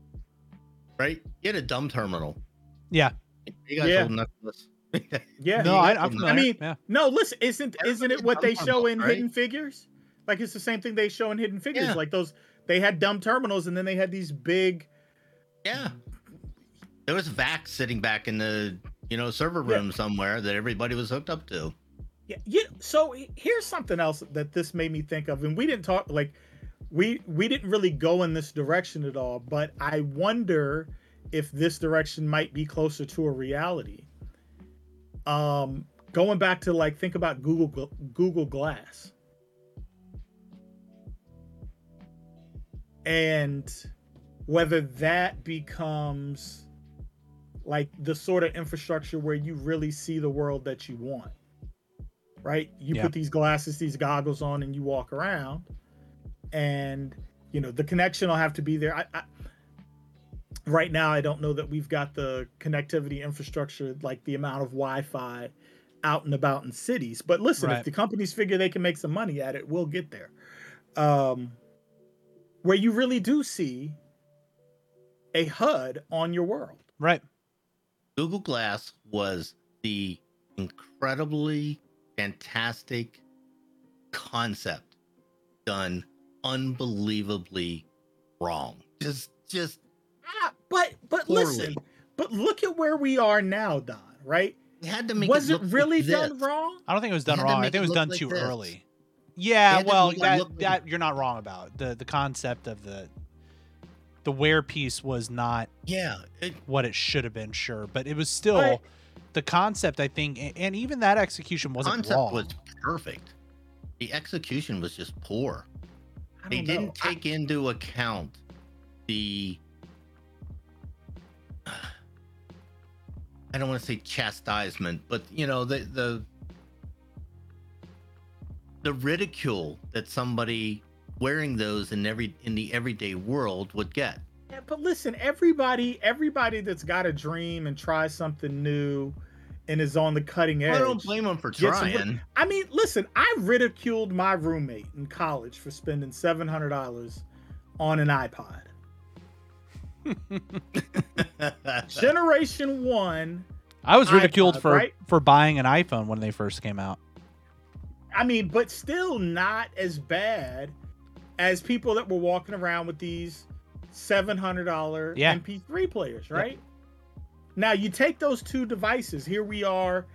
right? You had a dumb terminal. Yeah. You guys Yeah. old this. Yeah. <laughs> No, I, I'm them. familiar. I mean, yeah. No, listen, isn't isn't it what they show in right? Hidden Figures? Like it's the same thing they show in Hidden Figures. Yeah. Like those they had dumb terminals and then they had these big Yeah. There was Vax sitting back in the you know server Yeah. room somewhere that everybody was hooked up to. Yeah, yeah. So here's something else that this made me think of, and we didn't talk like we we didn't really go in this direction at all. But I wonder if this direction might be closer to a reality. Um, going back to like think about Google Google Glass, and whether that becomes like the sort of infrastructure where you really see the world that you want right? You Yeah. put these glasses, these goggles on, and you walk around, and you know the connection will have to be there. I, I, right now, I don't know that we've got the connectivity infrastructure, like the amount of Wi-Fi out and about in cities. But listen, Right. if the companies figure they can make some money at it, we'll get there. Um, where you really do see a HUD on your world. Right. Google Glass was the incredibly fantastic concept done unbelievably wrong. Just just Ah, but but Poorly. listen, but look at where we are now, Don. Right? they had to make was it, it really like done this. wrong? I don't think it was done wrong. I think it it was done like too this. early. Yeah, well, make that, like- that you're not wrong about the the concept of the the wear piece was not Yeah, it, what it should have been, sure, but it was still Right. the concept. I think, a- and even that execution wasn't concept wrong. was perfect. The execution was just poor. They don't didn't know. I- take into account the <sighs> I don't want to say chastisement, but you know the the the ridicule that somebody wearing those in every in the everyday world would get. Yeah, but listen, everybody, everybody that's got a dream and tries something new and is on the cutting edge. I don't blame them for Get some- trying. I mean, listen, I ridiculed my roommate in college for spending seven hundred dollars on an iPod. <laughs> Generation one. I was ridiculed iPod, for right? for buying an iPhone when they first came out. I mean, but still not as bad as people that were walking around with these seven hundred dollar Yeah. MP3 players, right? Now you take those two devices. Here we are,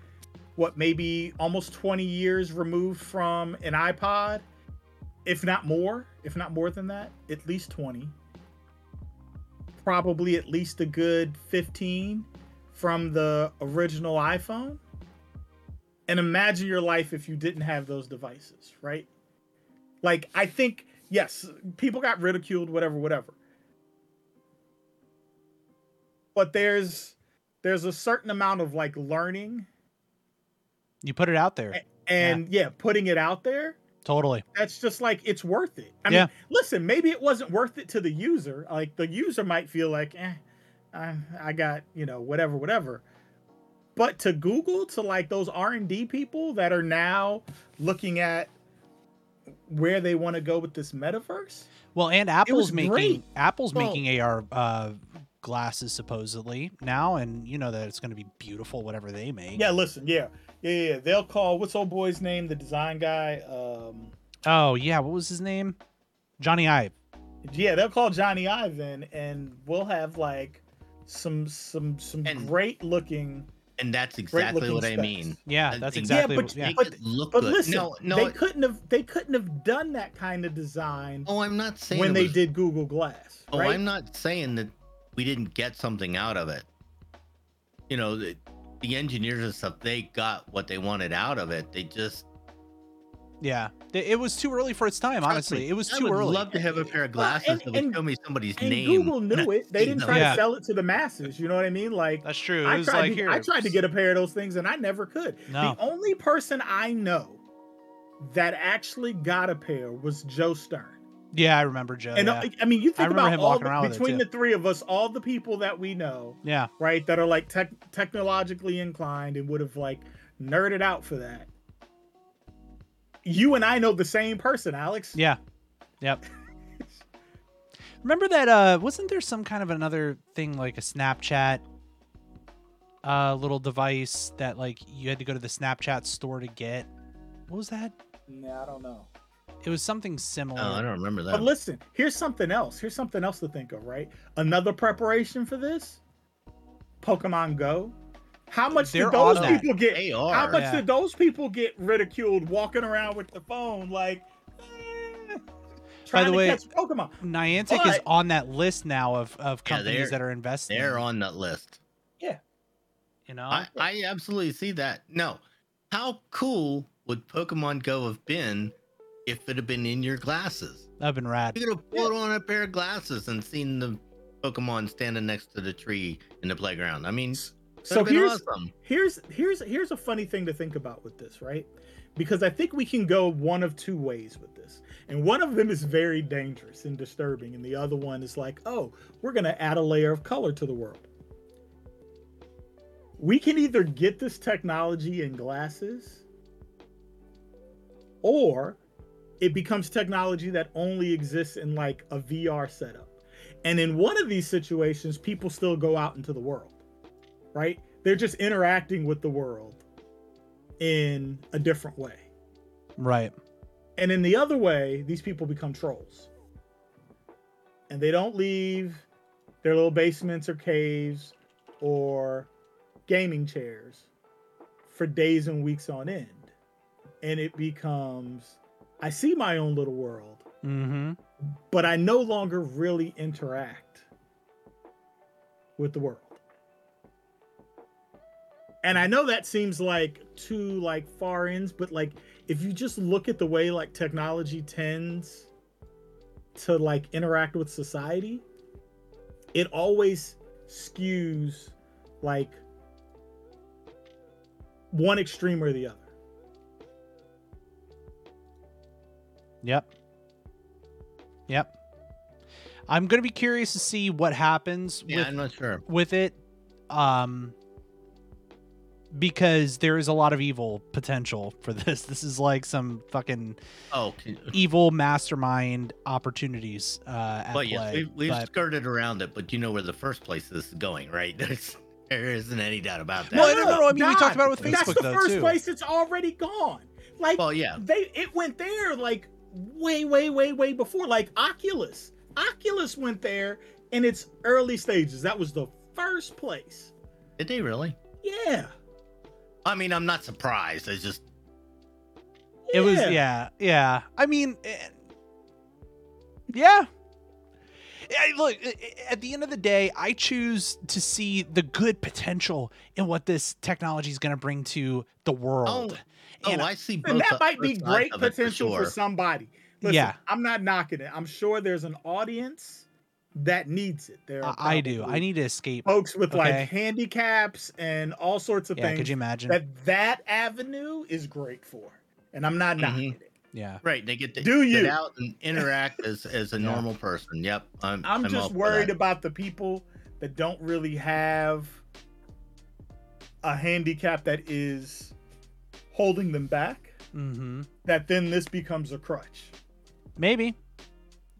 what maybe almost twenty years removed from an iPod, if not more, if not more than that, at least twenty. Probably at least a good fifteen from the original iPhone and imagine your life if you didn't have those devices, right? Like, I think, yes, people got ridiculed, whatever, whatever. But there's there's a certain amount of like learning You put it out there, and yeah, putting it out there. totally. That's just like it's worth it. I Yeah. mean, listen, maybe it wasn't worth it to the user. Like the user might feel like, eh, I, I got you know whatever, whatever. But to Google, to like those R and D people that are now looking at where they want to go with this metaverse. Well, and Apple's making great. Apple's Well- making AR uh, glasses supposedly now, and you know that it's going to be beautiful whatever they make. Yeah, listen, yeah, yeah, yeah. yeah. They'll call what's old boy's name, the design guy. Um, Oh yeah, what was his name? Jony Ive. yeah, they'll call Johnny Ivan, and we'll have like some some some And- great looking. And that's exactly looking what I mean. Yeah, that's yeah, exactly. but- what, yeah. Make But- look But good. listen, no, no. they it- couldn't have they couldn't have done that kind of design oh, I'm not saying when it they was- did Google Glass. Oh, right? I'm not saying that we didn't get something out of it. You know, the, the engineers and stuff, they got what they wanted out of it. They just yeah, It- it was too early for its time. Honestly, me, it was I too would early. love to have a pair of Well, glasses and- that would and- show me somebody's and name. Google knew it. They didn't try Yeah. to sell it to the masses. You know what I mean? Like That's true. It I was tried like to here. I tried to get a pair of those things and I never could. No. The only person I know that actually got a pair was Joe Stern. Yeah, I remember Joe. and yeah. uh, I mean, you think about him all the, around with it, between the three of us, all the people that we know, yeah, right, that are like tech, technologically inclined and would have like nerded out for that. You and I know the same person, Alex. yeah, yep. <laughs> Remember that? Uh, wasn't there some kind of another thing like a Snapchat uh, little device that like you had to go to the Snapchat store to get. What was that? Nah, I don't know. It was something similar. Oh, I don't remember that. But listen, here's something else. Here's something else to think of, right? Another preparation for this Pokemon Go. How much They're did those on that. people get? They How much Yeah. did those people get ridiculed walking around with the phone like eh, trying the way- Pokemon? Niantic is on that list now of, of companies they're- that are investing. They're on that list. Yeah. You know, I, I absolutely see that. No. How cool would Pokemon Go have been if it had been in your glasses? that'd been rad. You could have put on a pair of glasses and seen the Pokemon standing next to the tree in the playground. I mean, So so here's awesome. here's here's here's a funny thing to think about with this, right? Because I think we can go one of two ways with this. And one of them is very dangerous and disturbing, and the other one is like, oh, we're gonna add a layer of color to the world. We can either get this technology in glasses, or it becomes technology that only exists in like a VR setup. And in one of these situations, people still go out into the world right? They're just interacting with the world in a different way. Right. And in the other way, these people become trolls. And they don't leave their little basements or caves or gaming chairs for days and weeks on end. And it becomes I see my own little world, Mm-hmm. but I no longer really interact with the world. And I know that seems like too like far ends, but like if you just look at the way like technology tends to like interact with society, it always skews like one extreme or the other. Yep. Yep. I'm gonna be curious to see what happens Yeah, with I'm not sure. with it um because there is a lot of evil potential for <laughs> this this is like some fucking Oh, can- <laughs> evil mastermind opportunities uh at but play yes, we've, we've but- skirted around it, but you know where the first place this is going, right? <laughs> There's, there isn't any doubt about that. Well, no, no, no, I mean, we talked about it with Facebook. That's the though, first too. place it's already gone. Like Well, yeah. they it went there like way way way way before. Like oculus. Oculus went there in its early stages. That was the first place. Did they really? yeah. I mean, I'm not surprised. It's just it was yeah. yeah i mean eh, yeah. Yeah, look eh, eh, at the end of the day i choose to see the good potential in what this technology is going to bring to the world. Oh, And I see both. and that might be great potential for, sure. somebody Listen, Yeah. i'm not knocking it i'm sure there's an audience that needs it there I, are I do i need to escape folks with Okay. like handicaps and all sorts of yeah things could you imagine that that avenue is great for and i'm not Mhm. knocking it yeah Right, they get to Do get you? out and interact as as a <laughs> Yeah. normal person. Yep, I'm. I'm, all just worried about the people that don't really have a handicap that is holding them back. mm-hmm That then this becomes a crutch. maybe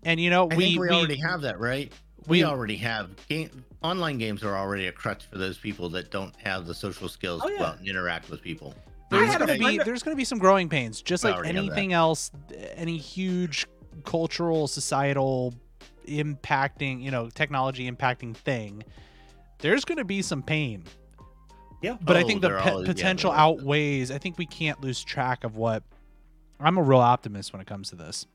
and you know I we think we, we, already have that, right? We, we- already have game online games are already a crutch for those people that don't have the social skills Oh, to go yeah. out and interact with people. There's gonna be friend there's gonna be some growing pains just like already have that. anything else any huge cultural societal impacting you know technology impacting thing there's gonna be some pain Yeah. but i Oh, think the pe- always- potential there is. outweighs i think we can't lose track of what i'm a real optimist when it comes to this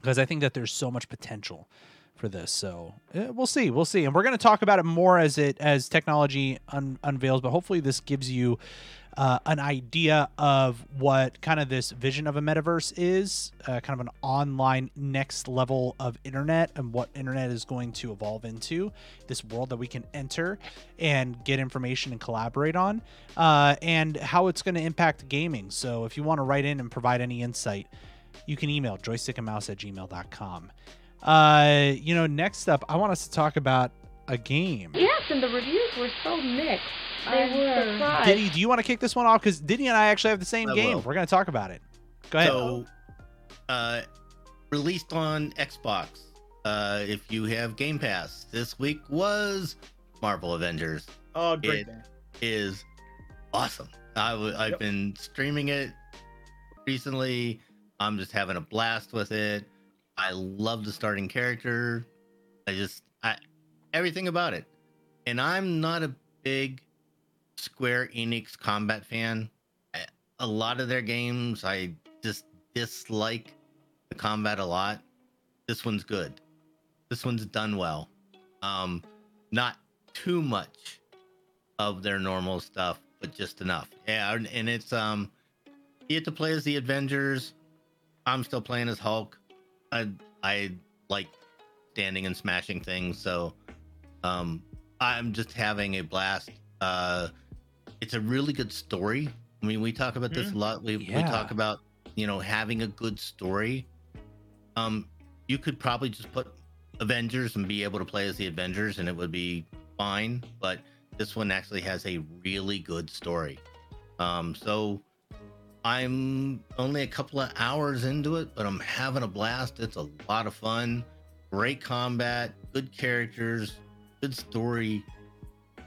because i think that there's so much potential for this so eh, we'll see we'll see and we're going to talk about it more as it as technology un- unveils but hopefully this gives you uh, an idea of what kind of this vision of a metaverse is uh, kind of an online next level of internet and what internet is going to evolve into this world that we can enter and get information and collaborate on uh, and how it's going to impact gaming. So if you want to write in and provide any insight you can email joystickandmouse at gmail.com uh, you know next up i want us to talk about a game Yes, and the reviews were so mixed. They I'm were. surprised. Diddy, do you want to kick this one off? Because Diddy and I actually have the same I game. will. We're going to talk about it. Go ahead. So, uh, released on Xbox. Uh, if you have Game Pass, this week was Marvel Avengers. Oh, great It- man. is awesome. I w- I've Yep. been streaming it recently. I'm just having a blast with it. I love the starting character. I just I everything about it. And I'm not a big Square Enix combat fan. A lot of their games I just dislike the combat a lot. This one's good. This one's done well. Um not too much of their normal stuff, but just enough. Yeah, and- it's um you get to play as the Avengers. I'm still playing as Hulk. I I like standing and smashing things, so um I'm just having a blast. Uh it's a really good story. I mean, we talk about this a lot. We we talk about, you know, having a good story. Um you could probably just put Avengers and be able to play as the Avengers and it would be fine, but this one actually has a really good story. Um, so I'm only a couple of hours into it, but I'm having a blast. It's a lot of fun. Great combat, good characters, good story.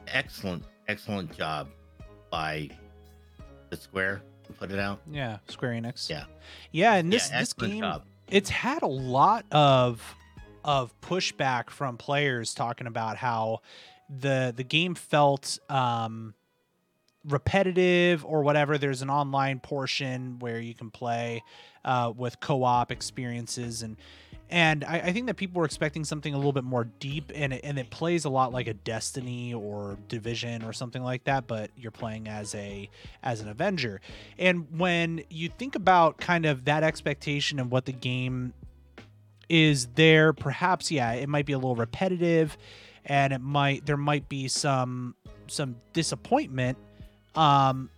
Excellent, excellent job by the Square to put it out. Yeah, Square Enix. Yeah. Yeah, and this yeah, this game job. it's had a lot of of pushback from players talking about how the the game felt um repetitive or whatever there's an online portion where you can play uh, with co-op experiences and and I, I think that people were expecting something a little bit more deep and it, and it plays a lot like a destiny or division or something like that but you're playing as a as an avenger and when you think about kind of that expectation and what the game is there, perhaps yeah, it might be a little repetitive and it might there might be some some disappointment. Um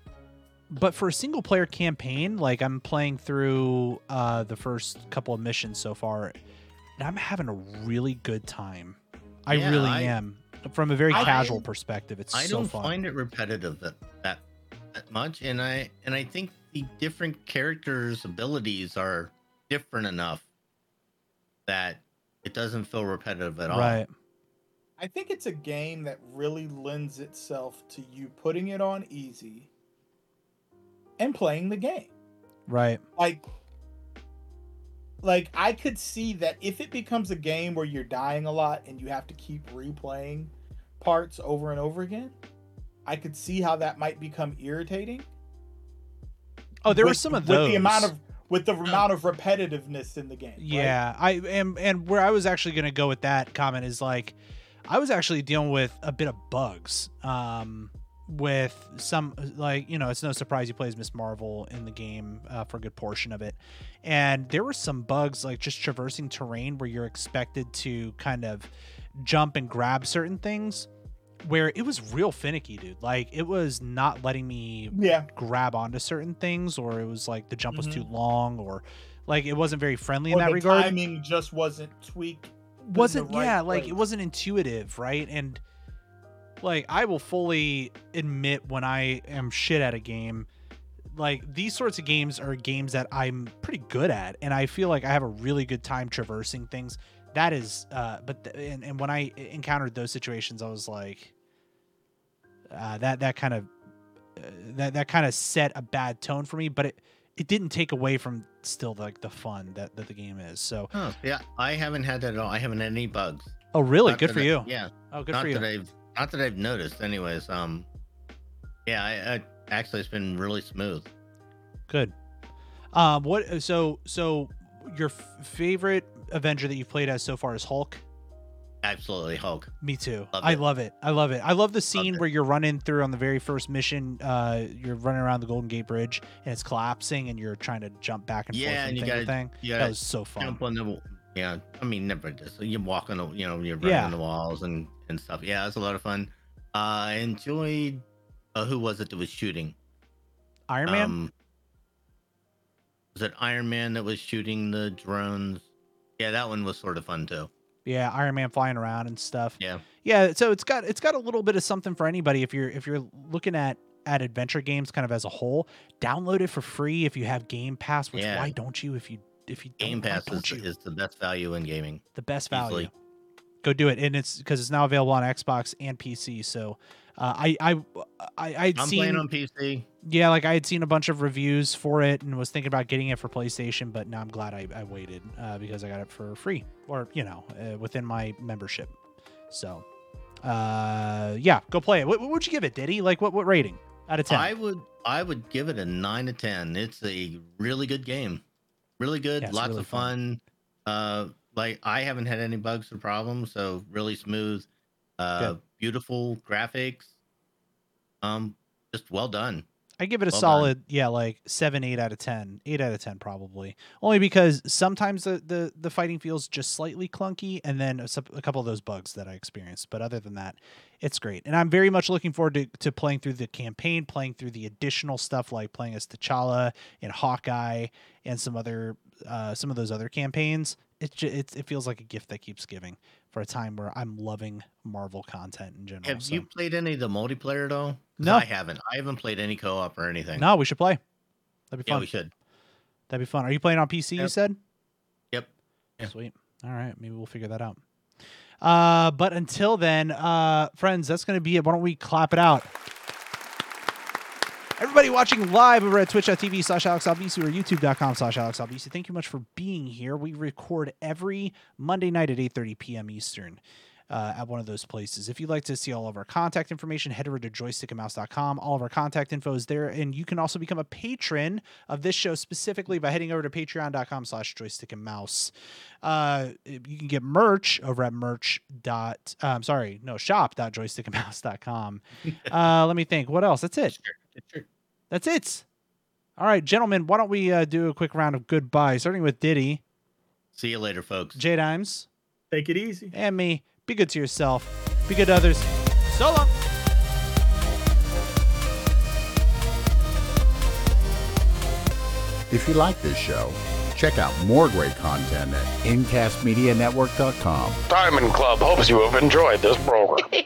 but for a single player campaign, like I'm playing through uh the first couple of missions so far, and I'm having a really good time. I Yeah, really I- am. From a very I- casual perspective, it's I so don't fun. find it repetitive that, that that much, and I and I think the different characters' abilities are different enough that it doesn't feel repetitive at all. right. I think it's a game that really lends itself to you putting it on easy and playing the game. Right. Like like I could see that if it becomes a game where you're dying a lot and you have to keep replaying parts over and over again, I could see how that might become irritating. Oh, there were some of with those. the amount of with the amount of repetitiveness in the game. right? Yeah, I am, and where I was actually going to go with that comment is like, I was actually dealing with a bit of bugs. Um, with some like you know, it's no surprise he plays Miss Marvel in the game uh, for a good portion of it, and there were some bugs like just traversing terrain where you're expected to kind of jump and grab certain things, where it was real finicky, dude. Like it was not letting me Yeah. grab onto certain things, or it was like the jump was Mhm. too long, or like it wasn't very friendly Or in that the regard timing just wasn't tweaked. Wasn't right yeah like it wasn't intuitive right? And like i will fully admit when i am shit at a game like these sorts of games are games that i'm pretty good at and i feel like i have a really good time traversing things. That is uh but and, and when i encountered those situations i was like uh that that kind of uh, that that kind of set a bad tone for me but it it didn't take away from still like the fun that, that the game is so Oh, yeah, I haven't had that at all. I haven't had any bugs. oh really Not good for I- you Yeah, oh good not for you that I've not that I've noticed. Anyways, um, yeah, I, I actually it's been really smooth. Good. Um, what? So, so your f- favorite Avenger that you've played as so far is Hulk. Absolutely, Hulk. Me too. Love I it. love it. I love it. I love the scene it. where you're running through on the very first mission. Uh, you're running around the Golden Gate Bridge and it's collapsing, and you're trying to jump back and forth Yeah, from and you gotta- thing. You That was so fun. jump on the yeah. I mean, never just you walk on the you know you're running Yeah. the walls and and stuff. Yeah, it's a lot of fun. Uh, I enjoyed. Uh, who was it that was shooting? Iron Man. Um, was it Iron Man that was shooting the drones? Yeah, that one was sort of fun too. Yeah, Iron Man flying around and stuff. Yeah. yeah so it's got it's got a little bit of something for anybody if you're if you're looking at at adventure games kind of as a whole download it for free if you have game pass which Yeah. why don't you if you if you Game Pass is, is the best value in gaming. the best value easily. go do it and it's because it's now available on xbox and pc so Uh, I I I I'd I'm seen playing on PC. yeah, like I had seen a bunch of reviews for it and was thinking about getting it for PlayStation, but now I'm glad I, I waited uh, because I got it for free or you know uh, within my membership. So, uh, yeah, go play it. What, what would you give it, Diddy? Like what what rating out of ten? I would I would give it a nine to ten. It's a really good game. Really good, Yeah, lots really of fun. Uh like I haven't had any bugs or problems, so really smooth. Uh Good. Beautiful graphics. Um just well done. I give it a Well done. solid, yeah, like seven, eight out of ten. Eight out of ten, probably. Only because sometimes the the, the fighting feels just slightly clunky, and then a, a couple of those bugs that I experienced. But other than that, it's great, and I'm very much looking forward to, to playing through the campaign, playing through the additional stuff like playing as T'Challa and Hawkeye and some other uh, some of those other campaigns. It, ju- it it feels like a gift that keeps giving for a time where I'm loving Marvel content in general. Have so- you played any of the multiplayer though? No. I haven't. I haven't played any co-op or anything. No, we should play. That'd be fun. Yeah, we should. That'd be fun. Are you playing on PC? You said. Yep. Sweet. All right, maybe we'll figure that out. Uh, but until then, uh, friends, that's going to be it. Why don't we clap it out? Everybody watching live over at twitch.tv slash Alex Albisi or youtube.com slash Alex Albisi, thank you much for being here. We record every Monday night at 8.30 p.m. Eastern uh, at one of those places. If you'd like to see all of our contact information, head over to joystickandmouse.com. All of our contact info is there, and you can also become a patron of this show specifically by heading over to patreon.com slash joystickandmouse. Uh, you can get merch over at merch dot, I'm sorry, no, shop.joystickandmouse.com. <laughs> uh, let me think. What else? That's it. Sure. That's it. All right, gentlemen, why don't we uh, do a quick round of goodbye, starting with Diddy, See you later, folks. J Dimes, Take it easy. and me. Be good to yourself. Be good to others. So long. If you like this show, check out more great content at incastmedianetwork.com. Diamond Club hopes you have enjoyed this program. <laughs>